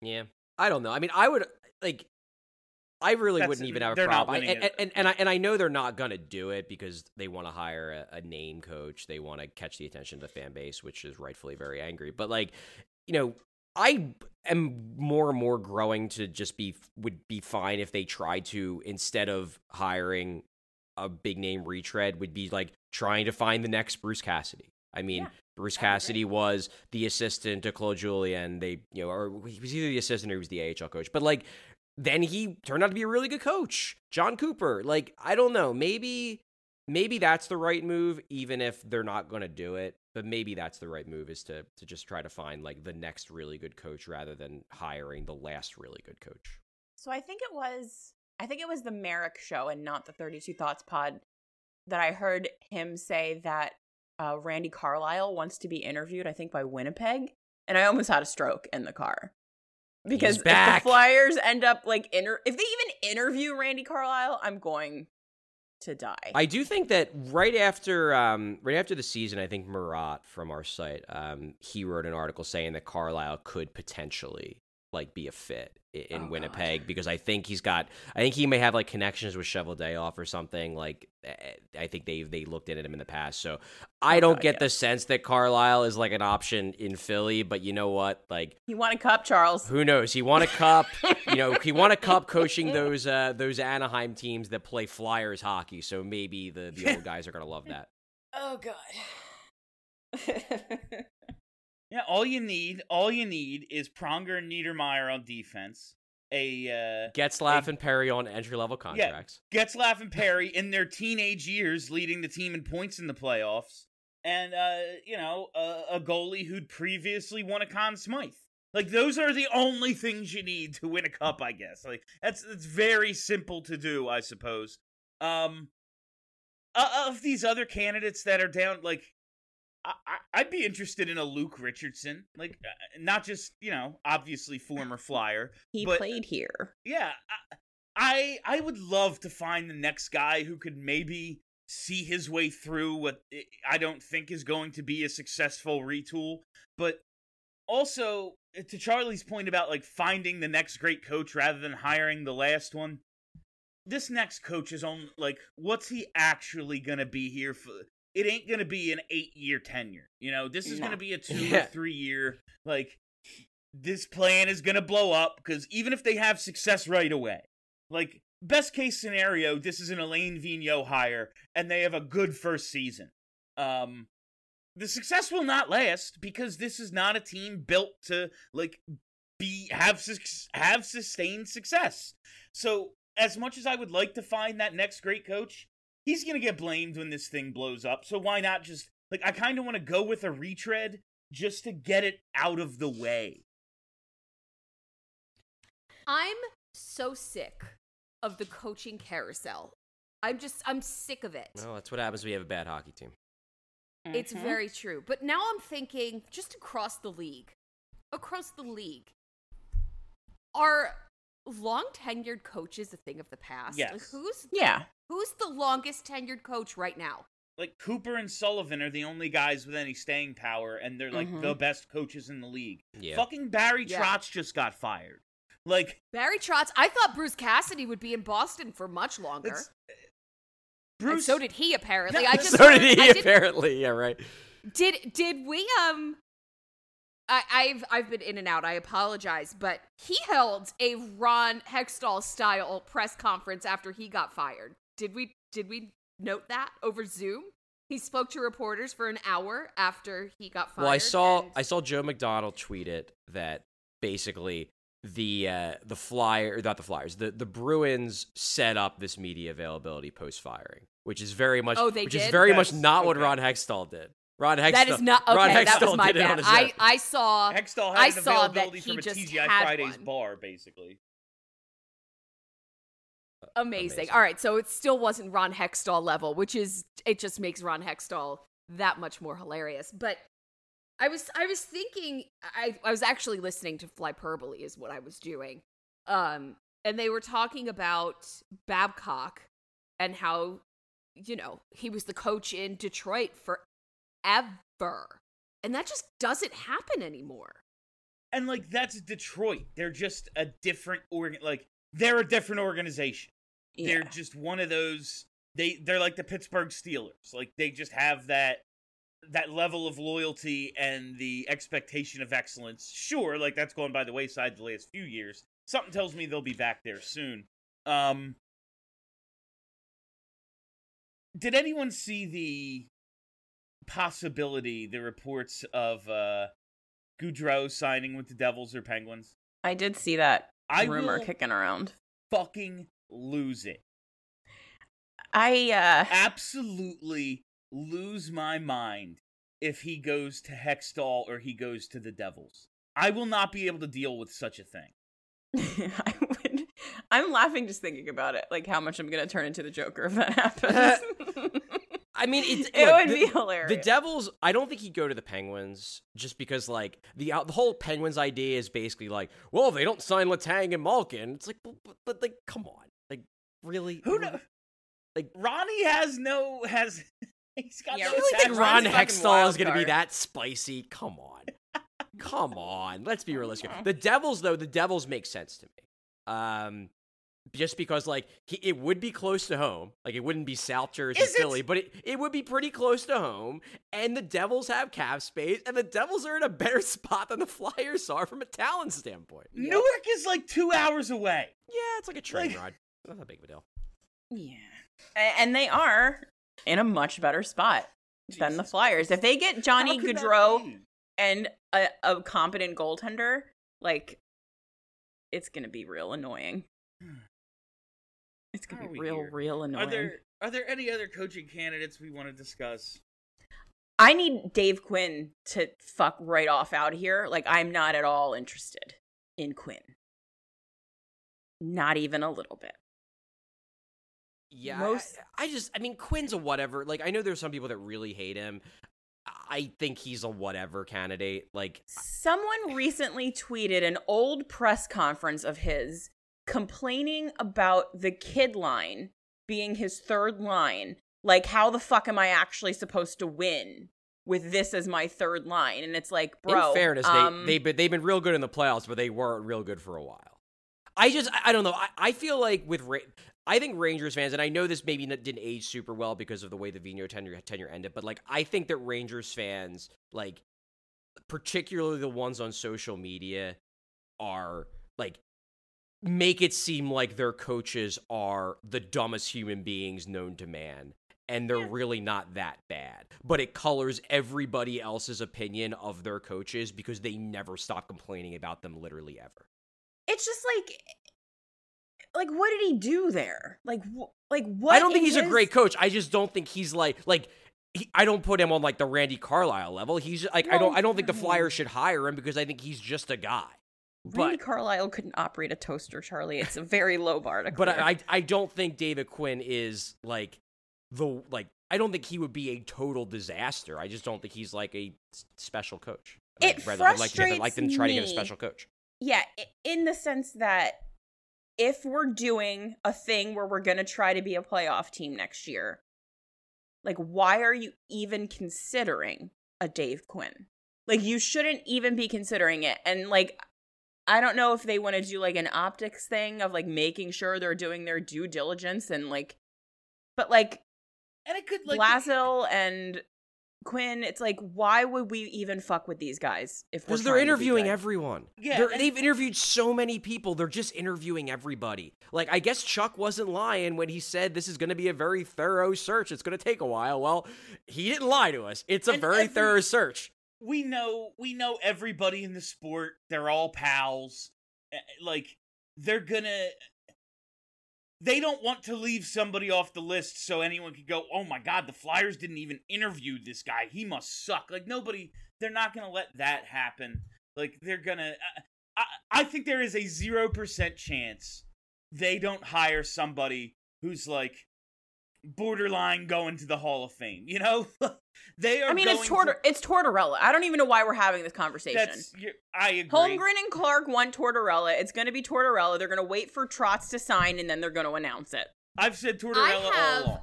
Yeah, I don't know. I mean, I would like. I really That's- wouldn't even have a problem. I- winning and, and, and, I and I know they're not gonna do it because they want to hire a, a name coach. They want to catch the attention of the fan base, which is rightfully very angry. But like, you know, I am more and more growing to just be would be fine if they tried to instead of hiring a big name retread would be like trying to find the next Bruce Cassidy. I mean, Yeah, Bruce that'd great. Cassidy was the assistant to Claude Julien. They, you know, or he was either the assistant or he was the AHL coach. But like, then he turned out to be a really good coach. Jon Cooper. Like, I don't know. Maybe, maybe that's the right move, even if they're not going to do it. But maybe that's the right move is to to just try to find like the next really good coach rather than hiring the last really good coach. So I think it was I think it was the Marek show and not the 32 Thoughts pod that I heard him say that uh, Randy Carlyle wants to be interviewed, I think by Winnipeg, and I almost had a stroke in the car. Because if the. Flyers end up like inter- if they even interview Randy Carlyle, I'm going to die. I do think that right after um, right after the season, I think Murat from our site, um, he wrote an article saying that Carlyle could potentially like be a fit in Oh, God. Winnipeg because I think he's got I think he may have like connections with Cheveldayoff or something like eh, I think they they looked at him in the past so I don't God, get yeah. the sense that Carlyle is like an option in Philly but you know what like he want a cup, Charles? who knows he won a cup you know he won a [laughs] cup coaching those uh those Anaheim teams that play Flyers hockey so maybe the the old guys are gonna love that [laughs] Oh god. [laughs] Yeah, all you need, all you need is Pronger and Niedermayer on defense. A uh, Getzlaf and Perry on entry level contracts. Getzlaf and [laughs] Perry in their teenage years, leading the team in points in the playoffs, and uh, you know a, a goalie who'd previously won a Conn Smythe. Like those are the only things you need to win a cup, I guess. Like that's it's very simple to do, I suppose. Um, of these other candidates that are down, like I, I'd be interested in a Luke Richardson, like uh, not just you know obviously former Flyer. He but, played here. Yeah, I, I I would love to find the next guy who could maybe see his way through what I don't think is going to be a successful retool, but also to Charlie's point about like finding the next great coach rather than hiring the last one. This next coach is on like what's he actually going to be here for? It ain't going to be an 8-year tenure. You know, this is No. going to be a [laughs] 2 Yeah. or 3 year like this plan is going to blow up because even if they have success right away, like best case scenario, this is an Alain Vigneault hire and they have a good first season. Um, the success will not last because this is not a team built to like be have have sustained success. So as much as I would like to find that next great coach, he's gonna get blamed when this thing blows up. So why not just like I kind of want to go with a retread just to get it out of the way. I'm so sick of the coaching carousel. I'm just I'm sick of it. Well, that's what happens when you have a bad hockey team. It's Mhm. very true. But now I'm thinking just across the league. Across the league. Are long tenured coaches a thing of the past? Like, Yes. who's Yeah. Who's the longest tenured coach right now? Like Cooper and Sullivan are the only guys with any staying power, and they're like Mhm. the best coaches in the league. Yeah. Fucking Barry Yeah. Trotz just got fired. Like Barry Trotz. I thought Bruce Cassidy would be in Boston for much longer. it's and Bruce. so did he apparently. Yeah, I just [laughs] so heard- did he I apparently. Yeah, right. Did did we um I, I've I've been in and out. I apologize, but he held a Ron Hextall style press conference after he got fired. Did we did we note that over Zoom? He spoke to reporters for an hour after he got fired. Well, I saw and- I saw Joe McDonald tweet it that basically the uh, the flyer not the flyers the the Bruins set up this media availability post firing, which is very much Oh, they which is did? very much That's- not what okay. Ron Hextall did. Ron Hextall that is not Ron okay. That was my did it on bad. I own. I saw Hextall had I an saw that availability he from a TGI Fridays one. bar, basically. Amazing. Amazing. All right, so it still wasn't Ron Hextall level, which is it just makes Ron Hextall that much more hilarious. But I was I was thinking I I was actually listening to Flyperbole is what I was doing. Um and they were talking about Babcock and how you know, he was the coach in Detroit forever. And that just doesn't happen anymore. And like that's Detroit. They're just a different organ. Like they're a different organization. They're just one of those. They they're like the Pittsburgh Steelers. Like they just have that that level of loyalty and the expectation of excellence. Sure, like that's gone by the wayside the last few years. Something tells me they'll be back there soon. Um, did anyone see the possibility, the reports of uh Gaudreau signing with the Devils or Penguins? I did see that I rumor kicking around. fucking lose it. I uh Absolutely lose my mind if he goes to Hextall or he goes to the Devils. I will not be able to deal with such a thing. [laughs] I would I'm laughing just thinking about it, like how much I'm gonna turn into the Joker if that happens. [laughs] [laughs] I mean, it's, it look, would the- be hilarious. The Devils, I don't think he'd go to the Penguins just because, like, the uh, the whole Penguins idea is basically like, well, if they don't sign Letang and Malkin, it's like, but, but, but like, come on, like, really? Who knows? Like, Ronnie has no has [laughs] he's got Yeah, no you really think. Ron Hextall is going to be that spicy? Come on, come on. Let's be realistic. [laughs] The Devils, though, the Devils make sense to me. Um, just because like he, it would be close to home, like it wouldn't be South Jersey, Is it? Philly, but it, it would be pretty close to home. And the Devils have cap space, and the Devils are in a better [laughs] spot than the Flyers are from a talent standpoint. Newark is like two hours away. Yeah, it's like a train Like- ride. Not that big of a deal. Yeah. And they are in a much better spot than the Jesus Flyers. If they get Johnny How Gaudreau and a, a competent goaltender, like it's gonna be real annoying. It's gonna How be real, here? real Are annoying. there are there any other coaching candidates we want to discuss? I need Dave Quinn to fuck right off out of here. Like I'm not at all interested in Quinn. Not even a little bit. Yeah, Most- I, I just, I mean, Quinn's a whatever. Like, I know there's some people that really hate him. I think he's a whatever candidate. Like, Someone recently tweeted an old press conference of his complaining about the kid line being his third line. Like, how the fuck am I actually supposed to win with this as my third line? And it's like, bro. in fairness, um, they they've been they've been real good in the playoffs, but they weren't real good for a while. I just, I, I don't know. I, I feel like with Ra- I think Rangers fans, and I know this maybe didn't age super well because of the way the Vino tenure tenure ended, but like I think that Rangers fans, like particularly the ones on social media, are like make it seem like their coaches are the dumbest human beings known to man. And they're really not that bad. But it colors everybody else's opinion of their coaches because they never stop complaining about them literally ever. it's just like like what did he do there like wh- like what I don't think in he's a great coach. I just don't think he's like like he, I don't put him on like the Randy Carlyle level. He's like I don't I don't think the. Flyers should hire him because I think he's just a guy. Randy But Carlyle couldn't operate a toaster, Charlie. It's a very low bar to but clear. I I don't think David Quinn is like the like I don't think he would be a total disaster. I just don't think he's like a special coach. It I'd rather- I'd like to like them frustrates try to get a special coach. yeah, in the sense that if we're doing a thing where we're going to try to be a playoff team next year, like why are you even considering a Dave Quinn? Like you shouldn't even be considering it. And like I don't know if they want to do like an optics thing of like making sure they're doing their due diligence and like but like And it could like Blashill and Quinn, it's like, why would we even fuck with these guys if Because they're trying to be interviewing everyone. Yeah, they're, they've interviewed so many people. They're just interviewing everybody. Like, I guess Chuck wasn't lying when he said this is going to be a very thorough search. It's going to take a while. Well, he didn't lie to us. It's a And very every- thorough search. we know we know everybody in the sport. They're all pals. Eh, Like they're gonna. They don't want to leave somebody off the list so anyone could go, "Oh my God, the Flyers didn't even interview this guy. He must suck." Like nobody. They're not gonna let that happen. Like they're gonna. I, I, I think there is a zero percent chance they don't hire somebody who's like borderline going to the Hall of Fame. You know, [laughs] they are. I mean, it's going Tortor- it's Tortorella. I don't even know why we're having this conversation. That's. I agree. Holmgren and Clarke want Tortorella. It's going to be Tortorella. They're going to wait for Trotz to sign, and then they're going to announce it. I've said Tortorella I have- all along.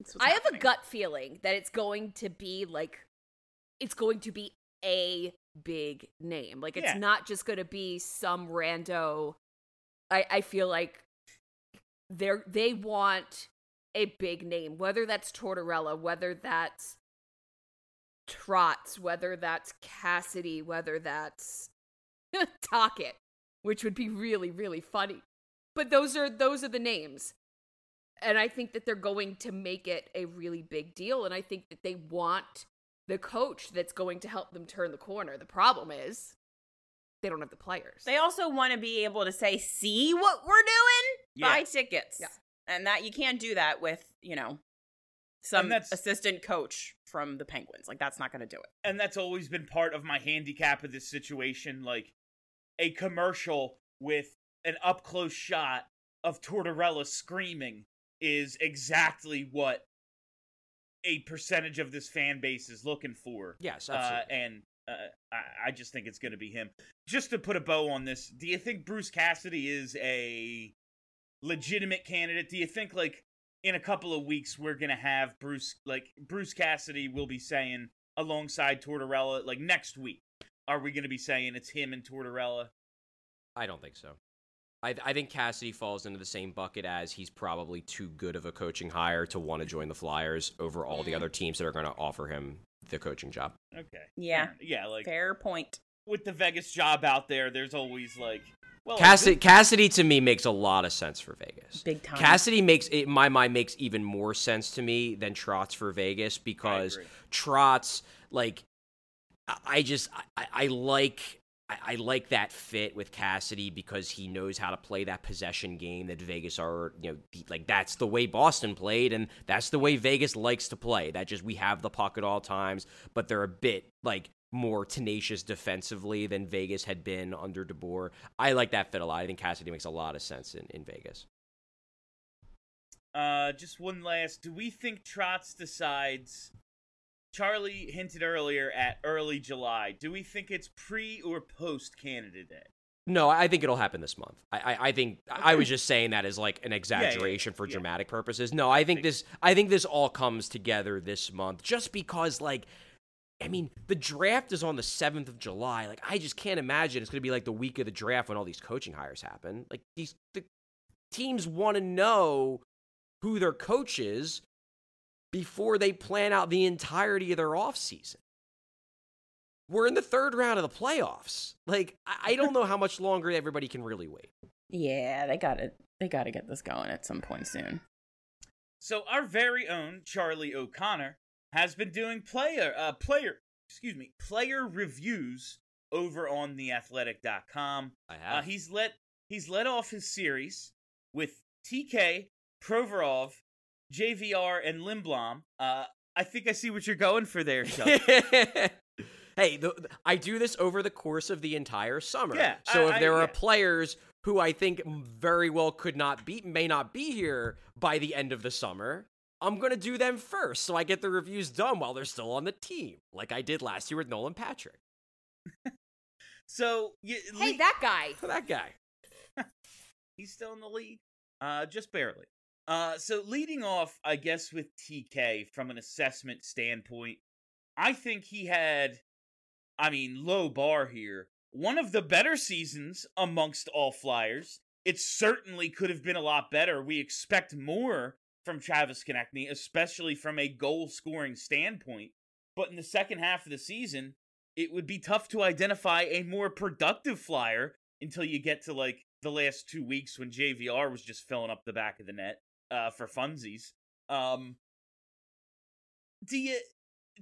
That's what's I have a gut feeling that it's going to be like it's going to be a big name. Like it's Yeah. not just going to be some rando. I I feel like they're they want a big name, whether that's Tortorella, whether that's Trotz, whether that's Cassidy, whether that's [laughs] Tocchet, which would be really really funny. But those are those are the names and I think that they're going to make it a really big deal. And I think that they want the coach that's going to help them turn the corner. The problem is they don't have the players. They also want to be able to say, "See what we're doing? Yeah. Buy tickets." Yeah. And that you can't do that with you know some assistant coach from the Penguins. Like that's not going to do it. and that's always been part of my handicap of this situation. Like a commercial with an up close shot of Tortorella screaming is exactly what a percentage of this fan base is looking for. Yes, Uh, absolutely. and uh, I, I just think it's going to be him. Just to put a bow on this, do you think Bruce Cassidy is a legitimate candidate? Do you think like in a couple of weeks we're going to have Bruce like Bruce Cassidy will be saying alongside Tortorella like next week? Are we going to be saying it's him and Tortorella? I don't think so. I, I think Cassidy falls into the same bucket as he's probably too good of a coaching hire to want to join the Flyers over all the mm-hmm. other teams that are going to offer him the coaching job. Okay. Yeah. Yeah, like Fair point. with the Vegas job out there, there's always like well, like, Cassidy, Cassidy to me makes a lot of sense for Vegas. Big time. Cassidy makes in my mind makes even more sense to me than Trotz for Vegas because agree. Trotz like I- I just I, I like I, I like that fit with Cassidy because he knows how to play that possession game that Vegas are, you know, like that's the way Boston played, and that's the way Vegas likes to play. That just we have the puck at all times, but they're a bit like more tenacious defensively than Vegas had been under DeBoer. I like that fit a lot. I think Cassidy makes a lot of sense in, in Vegas. Uh, just one last. Do we think Trotz decides? Charlie hinted earlier at early July. Do we think it's pre or post Canada Day? No, I think it'll happen this month. I, I, I think I was just saying that as like an exaggeration for yeah. dramatic purposes. No, I think this I think this all comes together this month just because like I mean, the draft is on the 7th of July. Like I just can't imagine it's going to be like the week of the draft when all these coaching hires happen. Like these the teams want to know who their coach is before they plan out the entirety of their offseason. We're in the third round of the playoffs. Like, I I don't know how much longer everybody can really wait. Yeah, they got to They got to get this going at some point soon. So our very own Charlie O'Connor has been doing player uh player excuse me player reviews over on theathletic.com. I Uh, have. he's let he's led off his series with TK, Provorov, JVR, and Lindblom. Uh, I think I see what you're going for there, [laughs] Chuck. hey, the, I do this over the course of the entire summer. Yeah, So I- if I- there are yeah. players who I think very well could not be, may not be here by the end of the summer, I'm gonna do them first, so I get the reviews done while they're still on the team, like I did last year with Nolan Patrick. [laughs] so you, Hey, that guy. [laughs] That guy. [laughs] He's still in the lead, uh, just barely. Uh, so leading off, I guess with TK from an assessment standpoint, I think he had, I mean, low bar here. One of the better seasons amongst all Flyers. It certainly could have been a lot better. We expect more from Travis Konecny, especially from a goal scoring standpoint. But in the second half of the season, it would be tough to identify a more productive Flyer until you get to like the last two weeks when JVR was just filling up the back of the net uh, for funsies. Um, do you?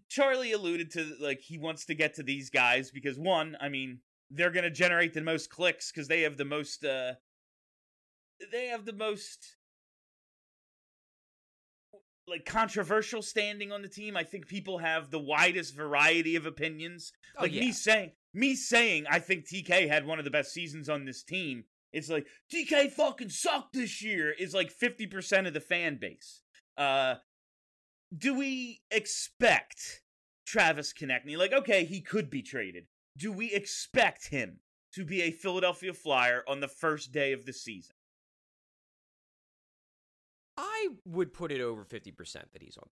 Charlie alluded to like he wants to get to these guys because one, I mean, they're gonna generate the most clicks because they have the most. Uh, they have the most like controversial standing on the team. I think people have the widest variety of opinions. Oh, Like me saying, me saying, I think TK had one of the best seasons on this team. It's like TK fucking sucked this year. Is like fifty percent of the fan base. Uh, do we expect Travis Konecny? Like, okay, he could be traded. Do we expect him to be a Philadelphia Flyer on the first day of the season? I would put it over 50% that he's on.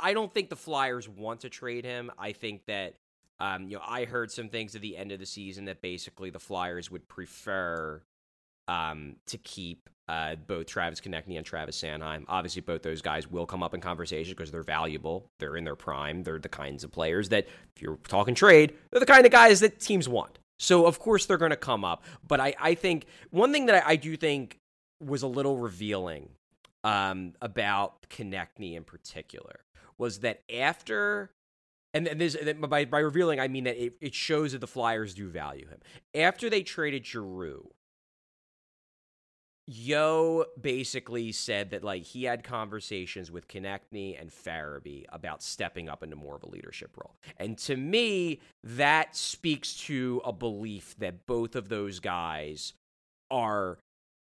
I- don't think the Flyers want to trade him. I think that um, you know, I heard some things at the end of the season that basically the Flyers would prefer um, to keep uh, both Travis Konecny and Travis Sanheim. Obviously, both those guys will come up in conversation because they're valuable. They're in their prime. They're the kinds of players that, if you're talking trade, they're the kind of guys that teams want. So, of course, they're going to come up. But I, I think one thing that I, I do think was a little revealing um, about Konecny in particular was that after, and, and this, by, by revealing, I mean that it, it shows that the Flyers do value him. After they traded Giroux, Yeo basically said that like he had conversations with Konecny and Farabee about stepping up into more of a leadership role. And to me, that speaks to a belief that both of those guys are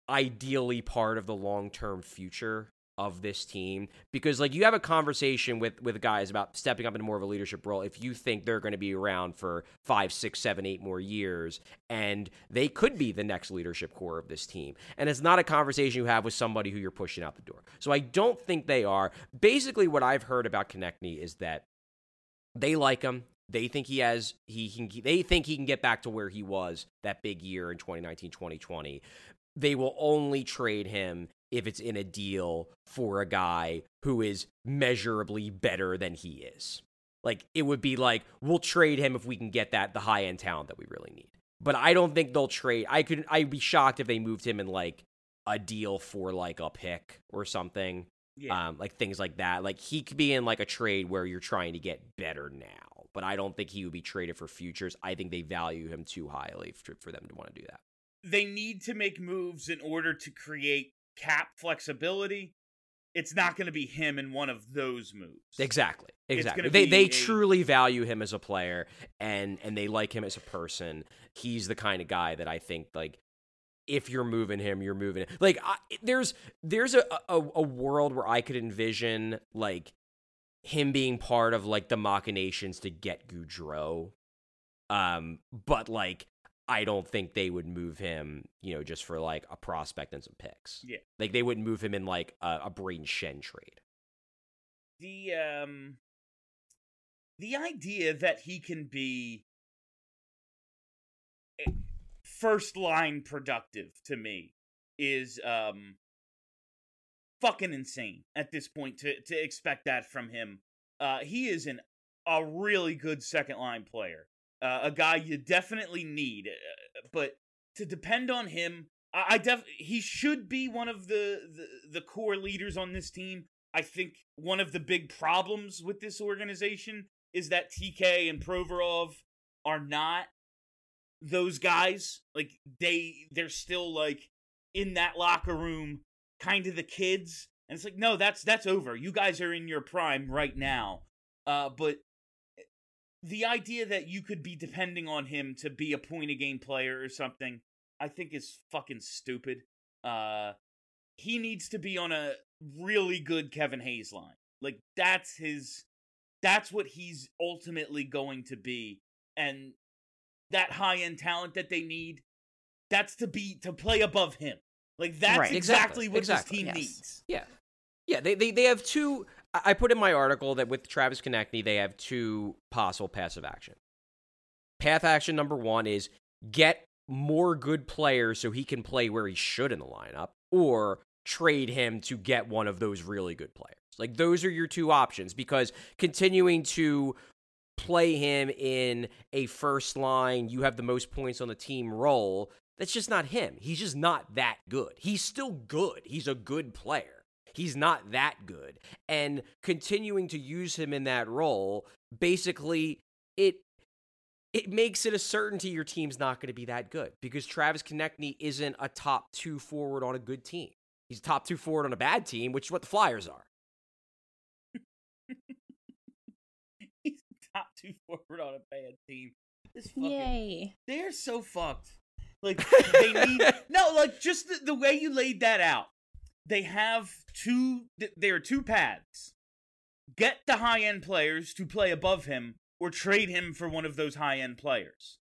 ideally part of the long-term future of this team. Because like you have a conversation with with guys about stepping up into more of a leadership role if you think they're going to be around for five six seven eight more years and they could be the next leadership core of this team. And it's not a conversation you have with somebody who you're pushing out the door. So i don't think they are. Basically what i've heard about Konecny is that they like him. They think he has he can they think he can get back to where he was that big year in 2019 2020 they will only trade him if it's in a deal for a guy who is measurably better than he is. Like it would be like we'll trade him if we can get that the high end talent that we really need. But I don't think they'll trade. I could I'd be shocked if they moved him in like a deal for like a pick or something. Yeah. Um, like things like that. Like he could be in like a trade where you're trying to get better now. but I don't think he would be traded for futures. I think they value him too highly for, for them to want to do that. They need to make moves in order to create cap flexibility. It's not going to be him in one of those moves. Exactly. Exactly. They they a- truly value him as a player and and they like him as a person. He's the kind of guy that I think like if you're moving him, you're moving it. Like I, there's there's a, a a world where I could envision like him being part of like the machinations to get Gaudreau. Um, but like I don't think they would move him, you know, just for like a prospect and some picks. Yeah. Like they wouldn't move him in like a, a Brayden Schenn trade. the um the idea that he can be first line productive to me is um fucking insane at this point to to expect that from him. Uh he is an a really good second line player. Uh, a guy you definitely need, uh, but to depend on him, I, I def he should be one of the, the the core leaders on this team. I think one of the big problems with this organization is that TK and Provorov are not those guys. Like they they're still like in that locker room kind of the kids. And it's like, no, that's that's over. You guys are in your prime right now. Uh but the idea that you could be depending on him to be a point a game player or something, I think is fucking stupid. Uh he needs to be on a really good Kevin Hayes line. Like that's his that's what he's ultimately going to be. And that high end talent that they need, that's to be to play above him. Like that's Right. exactly, what exactly. this team Yes. needs. Yeah. Yeah, they, they, they have two. I put in my article that with Travis Konecny, they have two possible passive action. Path action number one is get more good players so he can play where he should in the lineup, or trade him to get one of those really good players. Like, those are your two options because continuing to play him in a first line, you have the most points on the team role. That's just not him. He's just not that good. He's still good. He's a good player. He's not that good. And continuing to use him in that role, basically, it it makes it a certainty your team's not going to be that good because Travis Konecny isn't a top two forward on a good team. He's a top two forward on a bad team, which is what the Flyers are. [laughs] He's top two forward on a bad team. This fucking Yay. they're so fucked. Like [laughs] they need no, like just the, the way you laid that out. They have two. th- There are two paths. Get the high end players to play above him, or trade him for one of those high end players.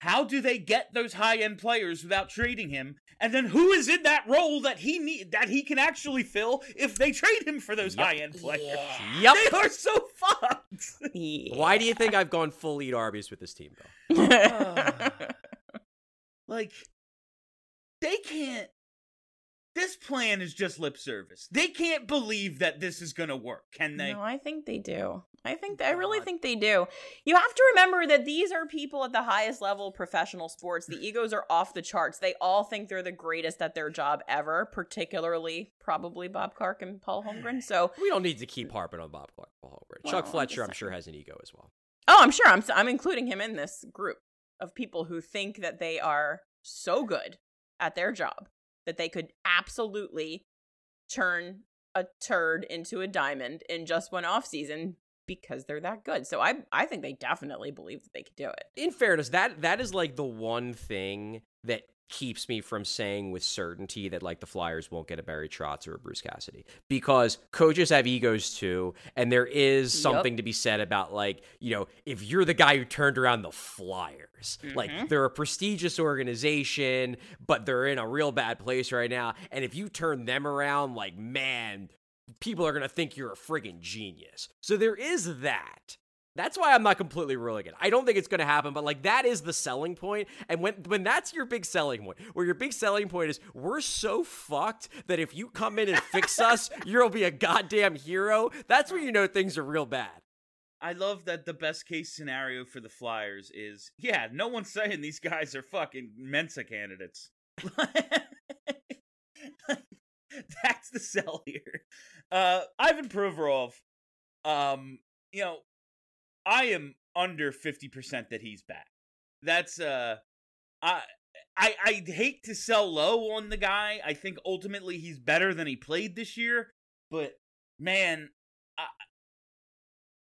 How do they get those high end players without trading him? And then who is in that role that he need that he can actually fill if they trade him for those Yep. high end players? Yep. They are so fucked. Yeah. Why do you think I've gone full eat Arby's with this team, though? Ah. [laughs] like they can't this plan is just lip service they can't believe that this is gonna work can they No, I think they do. I think I really think they do. You have to remember that these are people at the highest level of professional sports. The egos are off the charts. They all think they're the greatest at their job ever, particularly probably Bob Clarke and Paul Holmgren. So, [sighs] We don't need to keep harping on Bob Clarke. Holmgren. Well, Chuck Fletcher, I'm sure, has an ego as well. oh, I'm sure I'm I'm including him in this group of people who think that they are so good at their job that they could absolutely turn a turd into a diamond in just one off season because they're that good. So I I think they definitely believe that they could do it. In fairness, that that is like the one thing that keeps me from saying with certainty that like the Flyers won't get a Barry Trotz or a Bruce Cassidy because coaches have egos too, and there is Yep. something to be said about like you know if you're the guy who turned around the Flyers, like mm-hmm. they're a prestigious organization, but they're in a real bad place right now, and if you turn them around, like man, people are gonna think you're a friggin' genius. So there is that. That's why I'm not completely ruling it. I don't think it's going to happen, but like that is the selling point. And when when that's your big selling point, where your big selling point is we're so fucked that if you come in and fix [laughs] us, you'll be a goddamn hero. That's when you know things are real bad. i love that the best case scenario for the flyers is yeah no one's saying these guys are fucking mensa candidates [laughs] that's the sell here uh ivan provorov um you know I am under 50% that he's back. That's uh I I I hate to sell low on the guy. I think ultimately he's better than he played this year, but man, I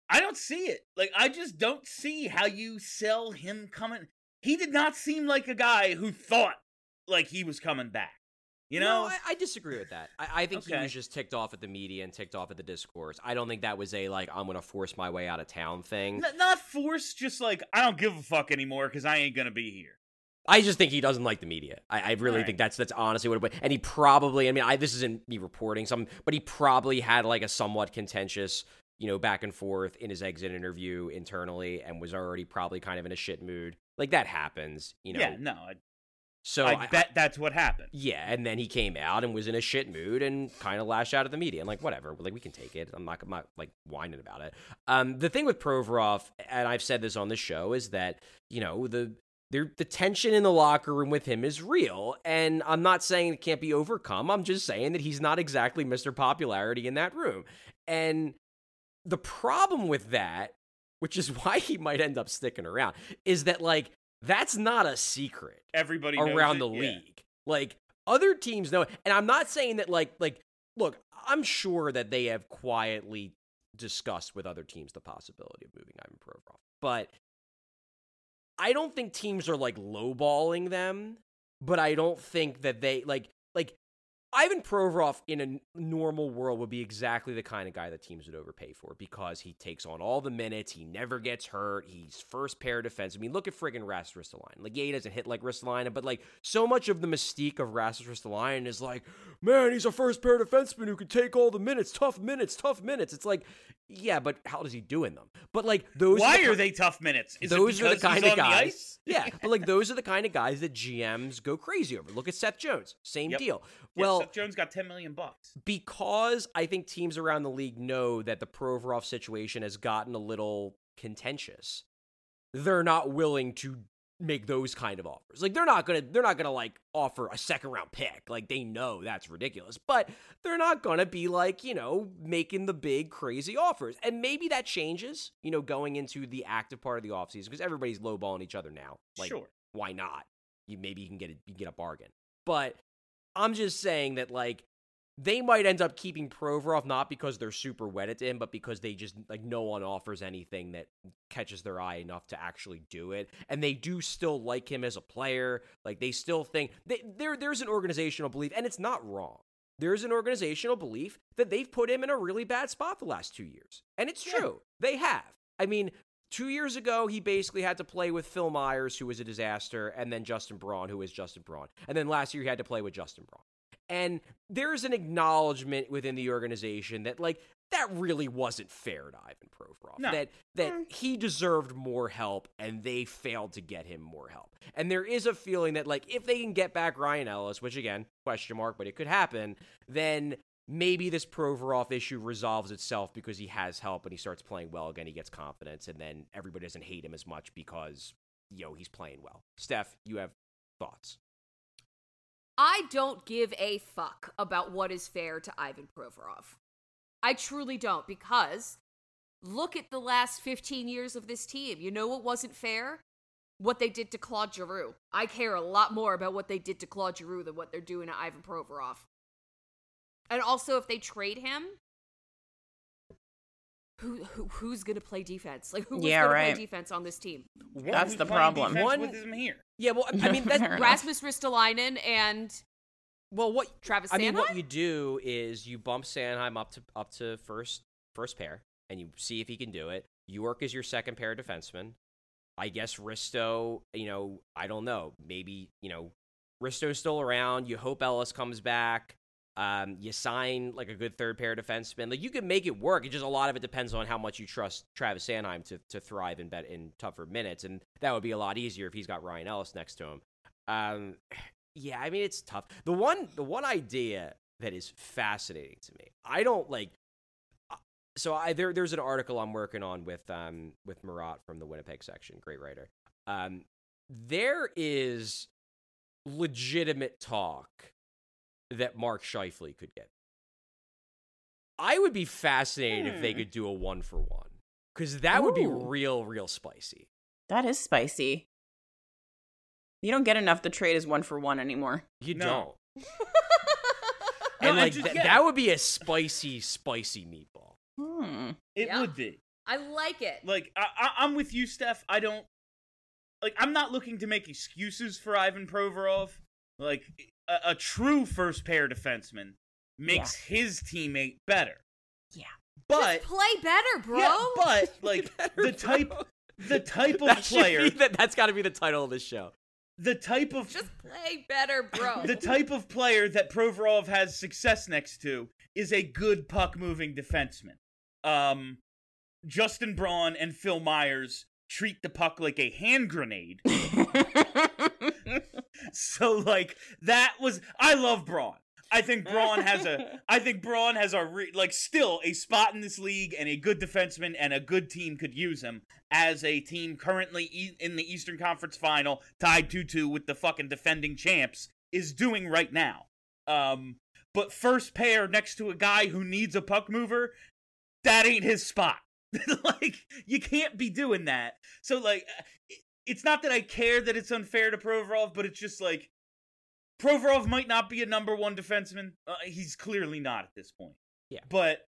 I don't see it. Like I just don't see how you sell him coming. He did not seem like a guy who thought like he was coming back. You know? No, I, I disagree with that. I, I think he was just ticked off at the media and ticked off at the discourse. I don't think that was a like I'm gonna force my way out of town thing. N- not forced, just like I don't give a fuck anymore because I ain't gonna be here. I just think he doesn't like the media. I, I really Right. think that's that's honestly what it was. And he probably, I mean, I this isn't me reporting some, but he probably had like a somewhat contentious, you know, back and forth in his exit interview internally, and was already probably kind of in a shit mood. Like that happens, you know. yeah, no, I, So I, bet that's what happened. Yeah, and then he came out and was in a shit mood and kind of lashed out at the media. And like, whatever, like we can take it. I'm not, I'm not like whining about it. Um, the thing with Provorov, and I've said this on the show, is that you know the the tension in the locker room with him is real, and I'm not saying it can't be overcome. I'm just saying that he's not exactly Mr. Popularity in that room, and the problem with that, which is [laughs] why he might end up sticking around, is that like that's not a secret Everybody knows around the yeah. league. Like other teams know, and I'm not saying that like like look, I'm sure that they have quietly discussed with other teams the possibility of moving Ivan Provorov, but I don't think teams are like lowballing them. But I don't think that they like Ivan Provorov in a normal world would be exactly the kind of guy that teams would overpay for because he takes on all the minutes. He never gets hurt. He's first pair defense. I mean, look at friggin' Rasmus Ristolainen. Like, yeah, he doesn't hit like Ristolainen, but like so much of the mystique of Rasmus Ristolainen is like, man, he's a first pair defenseman who can take all the minutes, tough minutes, tough minutes. It's like, yeah, but how does he do in them? But like those, Why the are they tough minutes? Is those are the kind of guys. yeah, [laughs] but like those are the kind of guys that GMs go crazy over. Look at Seth Jones, same Yep. deal. Well, Seth Jones got ten million bucks. because I think teams around the league know that the Provorov situation has gotten a little contentious, they're not willing to make those kind of offers. Like they're not gonna they're not gonna like offer a second round pick. Like they know that's ridiculous. But they're not gonna be like, you know, making the big crazy offers. And maybe that changes, you know, going into the active part of the offseason, because everybody's lowballing each other now. Like Sure. why not? You maybe you can get a, you can get a bargain. But I'm just saying that like they might end up keeping Provorov not because they're super wedded to him, but because they just like no one offers anything that catches their eye enough to actually do it. And they do still like him as a player. Like they still think they, there there's an organizational belief, and it's not wrong. There's an organizational belief that they've put him in a really bad spot the last two years. And it's true. They have. I mean, two years ago, he basically had to play with Phil Myers, who was a disaster, and then Justin Braun, who is Justin Braun. And then last year, he had to play with Justin Braun. And there's an acknowledgement within the organization that, like, that really wasn't fair to Ivan Provorov. No. That that mm. he deserved more help, and they failed to get him more help. And there is a feeling that, like, if they can get back Ryan Ellis, which again, question mark, but it could happen, then maybe this Provorov issue resolves itself because he has help and he starts playing well again. He gets confidence, and then everybody doesn't hate him as much because you know he's playing well. Steph, you have thoughts? I don't give a fuck about what is fair to Ivan Provorov. I truly don't because look at the last 15 years of this team. You know what wasn't fair? What they did to Claude Giroux. I care a lot more about what they did to Claude Giroux than what they're doing to Ivan Provorov. And also, if they trade him, who, who who's gonna play defense? Like who's Yeah, gonna play defense on this team? That's Who's the problem. One- with him here. Yeah, well, I mean, [laughs] that's Rasmus Ristolainen and well, what Travis I mean, what you do is you bump Sanheim up to up to first first pair, and you see if he can do it. York is your second pair defenseman. I guess Risto, you know, I don't know. Maybe you know, Risto's still around. You hope Ellis comes back. Um, you sign like a good third pair defenseman. Like you can make it work. It just a lot of it depends on how much you trust Travis Sanheim to to thrive in bet in tougher minutes, and that would be a lot easier if he's got Ryan Ellis next to him. Um, yeah, I mean it's tough. The one the one idea that is fascinating to me. I don't like. uh, So I there there's an article I'm working on with um with Murat from the Winnipeg section, great writer. Um, there is legitimate talk that Mark Scheifele could get. I would be fascinated if they Hmm. could do a one for one. because that would be real, real spicy. That is spicy. You don't get enough to trade as one for one anymore. You No. don't. [laughs] And I like th- yeah. that would be a spicy, spicy meatball. Hmm. It Yeah. would be. I like it. Like I, I, I'm with you, Steph. I don't like. I'm not looking to make excuses for Ivan Provorov. Like a, a true first pair defenseman makes his teammate better. Yeah. But Just play better, bro. yeah, but [laughs] like Better, the type, bro. the type of That player, the- that's got to be the title of this show. the type of Just play better, bro. [laughs] the type of player that Provorov has success next to is a good puck moving defenseman. Um, Justin Braun and Phil Myers treat the puck like a hand grenade. [laughs] [laughs] so like that was I love Braun. I think Braun has a [laughs] I think Braun has a re, like still a spot in this league and a good defenseman and a good team could use him as a team currently e- in the Eastern Conference Final tied 2-2 with the fucking defending champs is doing right now. Um but first pair next to a guy who needs a puck mover, that ain't his spot. [laughs] like you can't be doing that. So like it- it's not that I care that it's unfair to Provorov, but it's just like Provorov might not be a number one defenseman. Uh, he's clearly not at this point. Yeah. But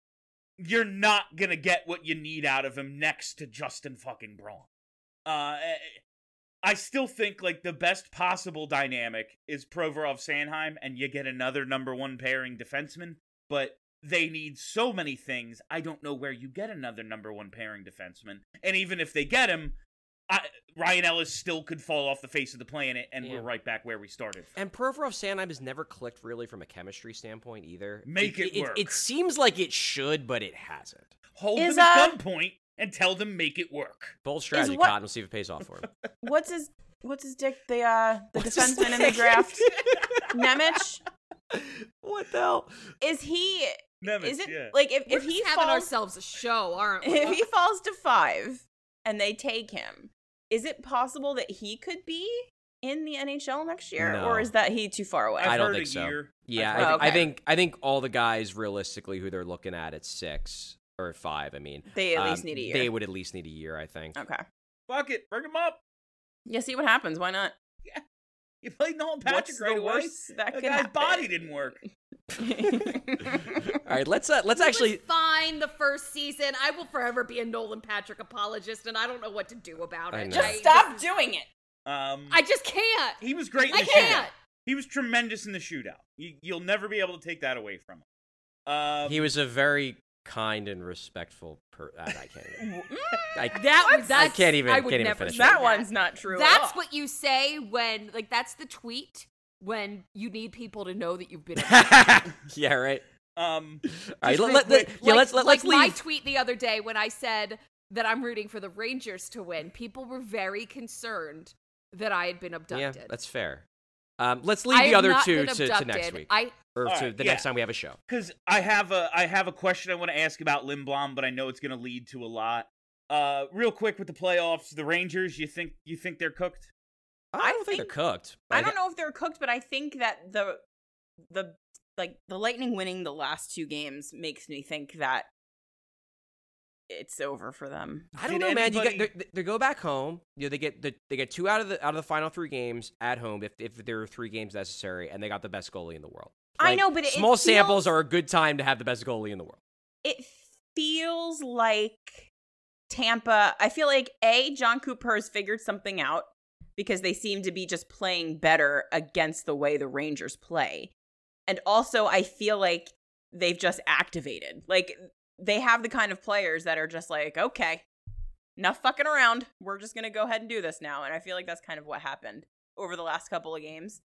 you're not gonna get what you need out of him next to Justin fucking Braun. Uh, I still think like the best possible dynamic is Provorov Sanheim, and you get another number one pairing defenseman. But they need so many things. I don't know where you get another number one pairing defenseman. And even if they get him, I, Ryan Ellis still could fall off the face of the planet, and Yeah. we're right back where we started. from. And Provorov Sanheim has never clicked really from a chemistry standpoint either. Make it work. It, seems like it should, but it hasn't. Hold Is, them at uh, gunpoint and tell them make it work. Bold strategy, what- Cotton. We'll see if it pays off for him. [laughs] what's his What's his dick? The uh the What's defenseman in the draft, [laughs] Nemec. what the hell? Is he? Nemec, is it yeah. like if We're if he having falls ourselves a show, aren't [laughs] we? if he falls to five and they take him, is it possible that he could be in the NHL next year, No. or is that he too far away? I've I don't think so. year. Yeah, I've I, heard- think, I think I think all the guys realistically who they're looking at at six or five. I mean, They at um, least need a year. They would at least need a year, I think. okay. Fuck it, bring him up. Yeah, see what happens. Why not? [laughs] Yeah, You played Nolan Patrick What's right the away. worst that The could guy's happen? body didn't work. [laughs] [laughs] All right, let's uh, let's He actually. was fine the first season. I will forever be a Nolan Patrick apologist, and I don't know what to do about I it. know. Just stop doing it. Um, I just can't. he was great in I the shootout. can't. He was tremendous in the shootout. You, you'll never be able to take that away from him. Um, He was a very kind and respectful. Per- I, I can't. Even, I, That What? was I can't even- I would can't even never finish say That one's not true. at That's all. what you say when like that's the tweet when you need people to know that you've been. [laughs] yeah, right. um, All right, Just let, let, quick, yeah, like, let's let, like let's my leave. tweet the other day when I said that I'm rooting for the Rangers to win. People were very concerned that I had been abducted. yeah, abducted. that's fair. Um, let's I leave the other two to, to next week, I or All to the yeah. next time we have a show. because I have a I have a question I want to ask about Lindblom, but I know it's going to lead to a lot. Uh, real quick with the playoffs, the Rangers. You think you think they're cooked? I I don't think, think- they're cooked. I don't know if they're cooked, but I think that the the like the Lightning winning the last two games makes me think that it's over for them. I don't Did know, man. You anybody- get they, go back home. You know, they get the, they get two out of the out of the final three games at home if if there are three games necessary, and they got the best goalie in the world. I know, but small samples are a good time to have the best goalie in the world. It feels like Tampa. I feel like a Jon Cooper has figured something out because they seem to be just playing better against the way the Rangers play, and also I feel like they've just activated. Like they have the kind of players that are just like, okay, enough fucking around. We're just gonna go ahead and do this now. And I feel like that's kind of what happened over the last couple of games.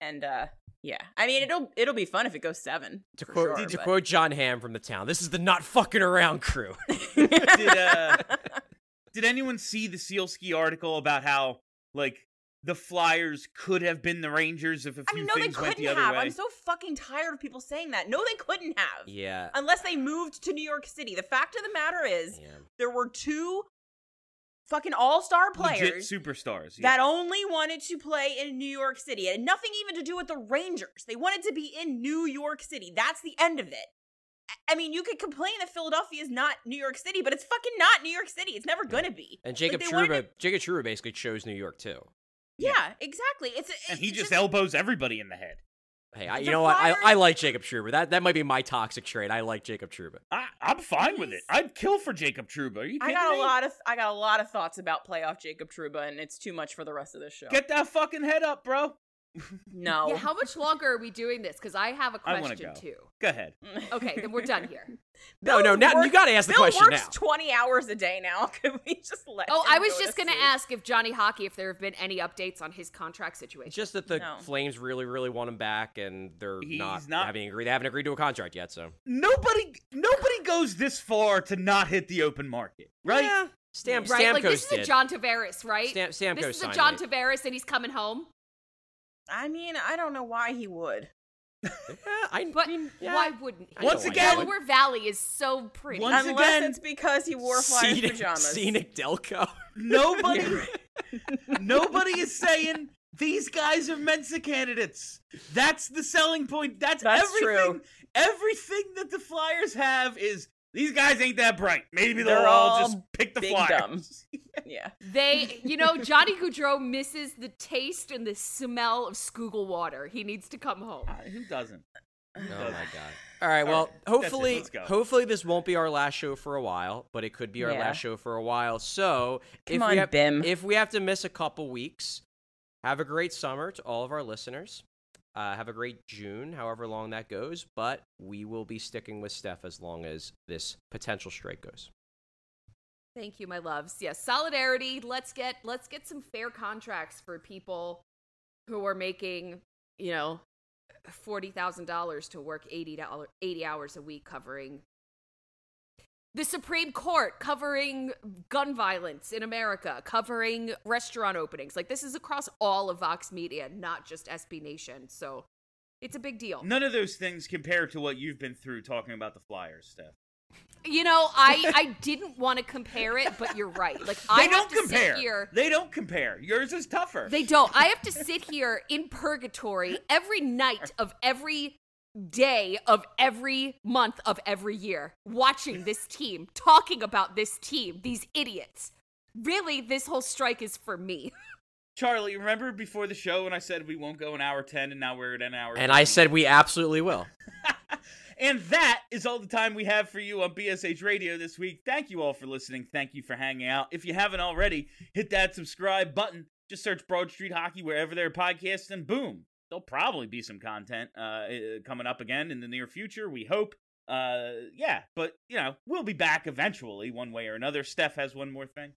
And uh yeah, I mean it'll it'll be fun if it goes seven. To quote sure, to but- quote Jon Hamm from the town, this is the not fucking around crew. [laughs] Did uh, [laughs] did anyone see the Sealski article about how like the Flyers could have been the Rangers if a few mean, no, things went couldn't the other have. way? I'm so fucking tired of people saying that. No, they couldn't have. yeah, Unless they moved to New York City. The fact of the matter is, yeah. there were two fucking all star Legit players superstars. yeah. that only wanted to play in New York City. It had nothing even to do with the Rangers. They wanted to be in New York City. That's the end of it. I mean, you could complain that Philadelphia is not New York City, but it's fucking not New York City. It's never gonna be. And Jacob they wanted Trouba, to- Jacob Trouba basically chose New York too. Yeah, exactly. It's and it's he just elbows everybody in the head. Hey, I, you The know what? I, I like Jacob Trouba. That that might be my toxic trait. I like Jacob Trouba. I, I'm fine with it. I'd kill for Jacob Trouba. Are you I got me? a lot of I got a lot of thoughts about playoff Jacob Trouba, and it's too much for the rest of this show. Get that fucking head up, bro. No. Yeah, how much longer are we doing this? Because I have a I wanna question go. too. Go ahead. Okay, then we're done here. [laughs] No, no, Bill now you got to ask the Bill question works now. twenty hours a day now. [laughs] Could we just let? Oh, him I was go just to gonna sleep? ask if Johnny Hockey if there have been any updates on his contract situation. Just that the No. Flames really, really want him back, and they're He's not, not- having agreed. They haven't agreed to a contract yet. So Nobody, nobody goes this far to not hit the open market, right? Yeah. Stam, right? Like this is did. a John Tavares, right? Stam, Stamkos this is a signed John late. Tavares, and he's coming home. I mean, I don't know why he would. Yeah, I But mean, yeah. why wouldn't he? Once again- not. Delaware Valley is so pretty. Once Unless again, it's because he wore Flyers Scenic, pajamas. Scenic Delco. Nobody, [laughs] [laughs] nobody is saying these guys are Mensa candidates. That's the selling point. That's, That's everything. true. Everything that the Flyers have is these guys ain't that bright. Maybe they'll They're all, all just pick the big Flyers. [laughs] Yeah. They, you know, [laughs] Johnny Gaudreau misses the taste and the smell of Schuylkill water. He needs to come home. Uh, Who doesn't? Oh my god. All right, well, All right, hopefully hopefully this won't be our last show for a while, but it could be our Yeah. last show for a while. So, if Come we on, have Bim. if we have to miss a couple weeks, have a great summer to all of our listeners. Uh, have a great June, however long that goes, but we will be sticking with Steph as long as this potential strike goes. Thank you, my loves. Yes, solidarity. Let's get let's get some fair contracts for people who are making, you know, forty thousand dollars to work eighty dollars eighty hours a week covering the Supreme Court, covering gun violence in America, covering restaurant openings. Like this is across all of Vox Media, not just SB Nation. So it's a big deal. None of those things compare to what you've been through talking about the Flyers, Steph. You know, I I didn't want to compare it, but you're right. Like [laughs] I don't compare. here. They don't compare. Yours is tougher. They don't. I have to sit here in purgatory every night of every day of every month of every year watching this team, talking about this team, these idiots. Really, this whole strike is for me. [laughs] Charlie, remember before the show when I said we won't go an hour 10 and now we're at an hour And I said we absolutely will. [laughs] And that is all the time we have for you on BSH Radio this week. Thank you all for listening. Thank you for hanging out. If you haven't already, hit that subscribe button. Just search Broad Street Hockey wherever there are podcasts, and boom, there'll probably be some content uh, uh, coming up again in the near future. We hope. Uh, yeah, but you know we'll be back eventually, one way or another. Steph has one more thing.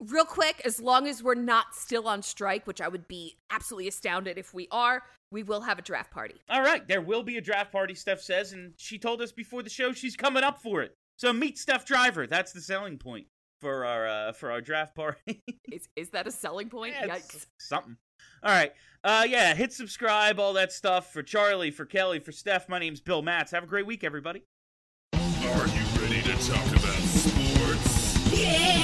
Real quick, as long as we're not still on strike, which I would be absolutely astounded if we are, we will have a draft party. All right, there will be a draft party, Steph says, and she told us before the show she's coming up for it. So meet Steph Driver. That's the selling point for our uh, for our draft party. [laughs] Is is that a selling point? Yeah, Yikes. something. All right. Uh, yeah, hit subscribe, all that stuff for Charlie, for Kelly, for Steph. My name's Bill Matz. Have a great week, everybody. Are you ready to talk about sports? Who's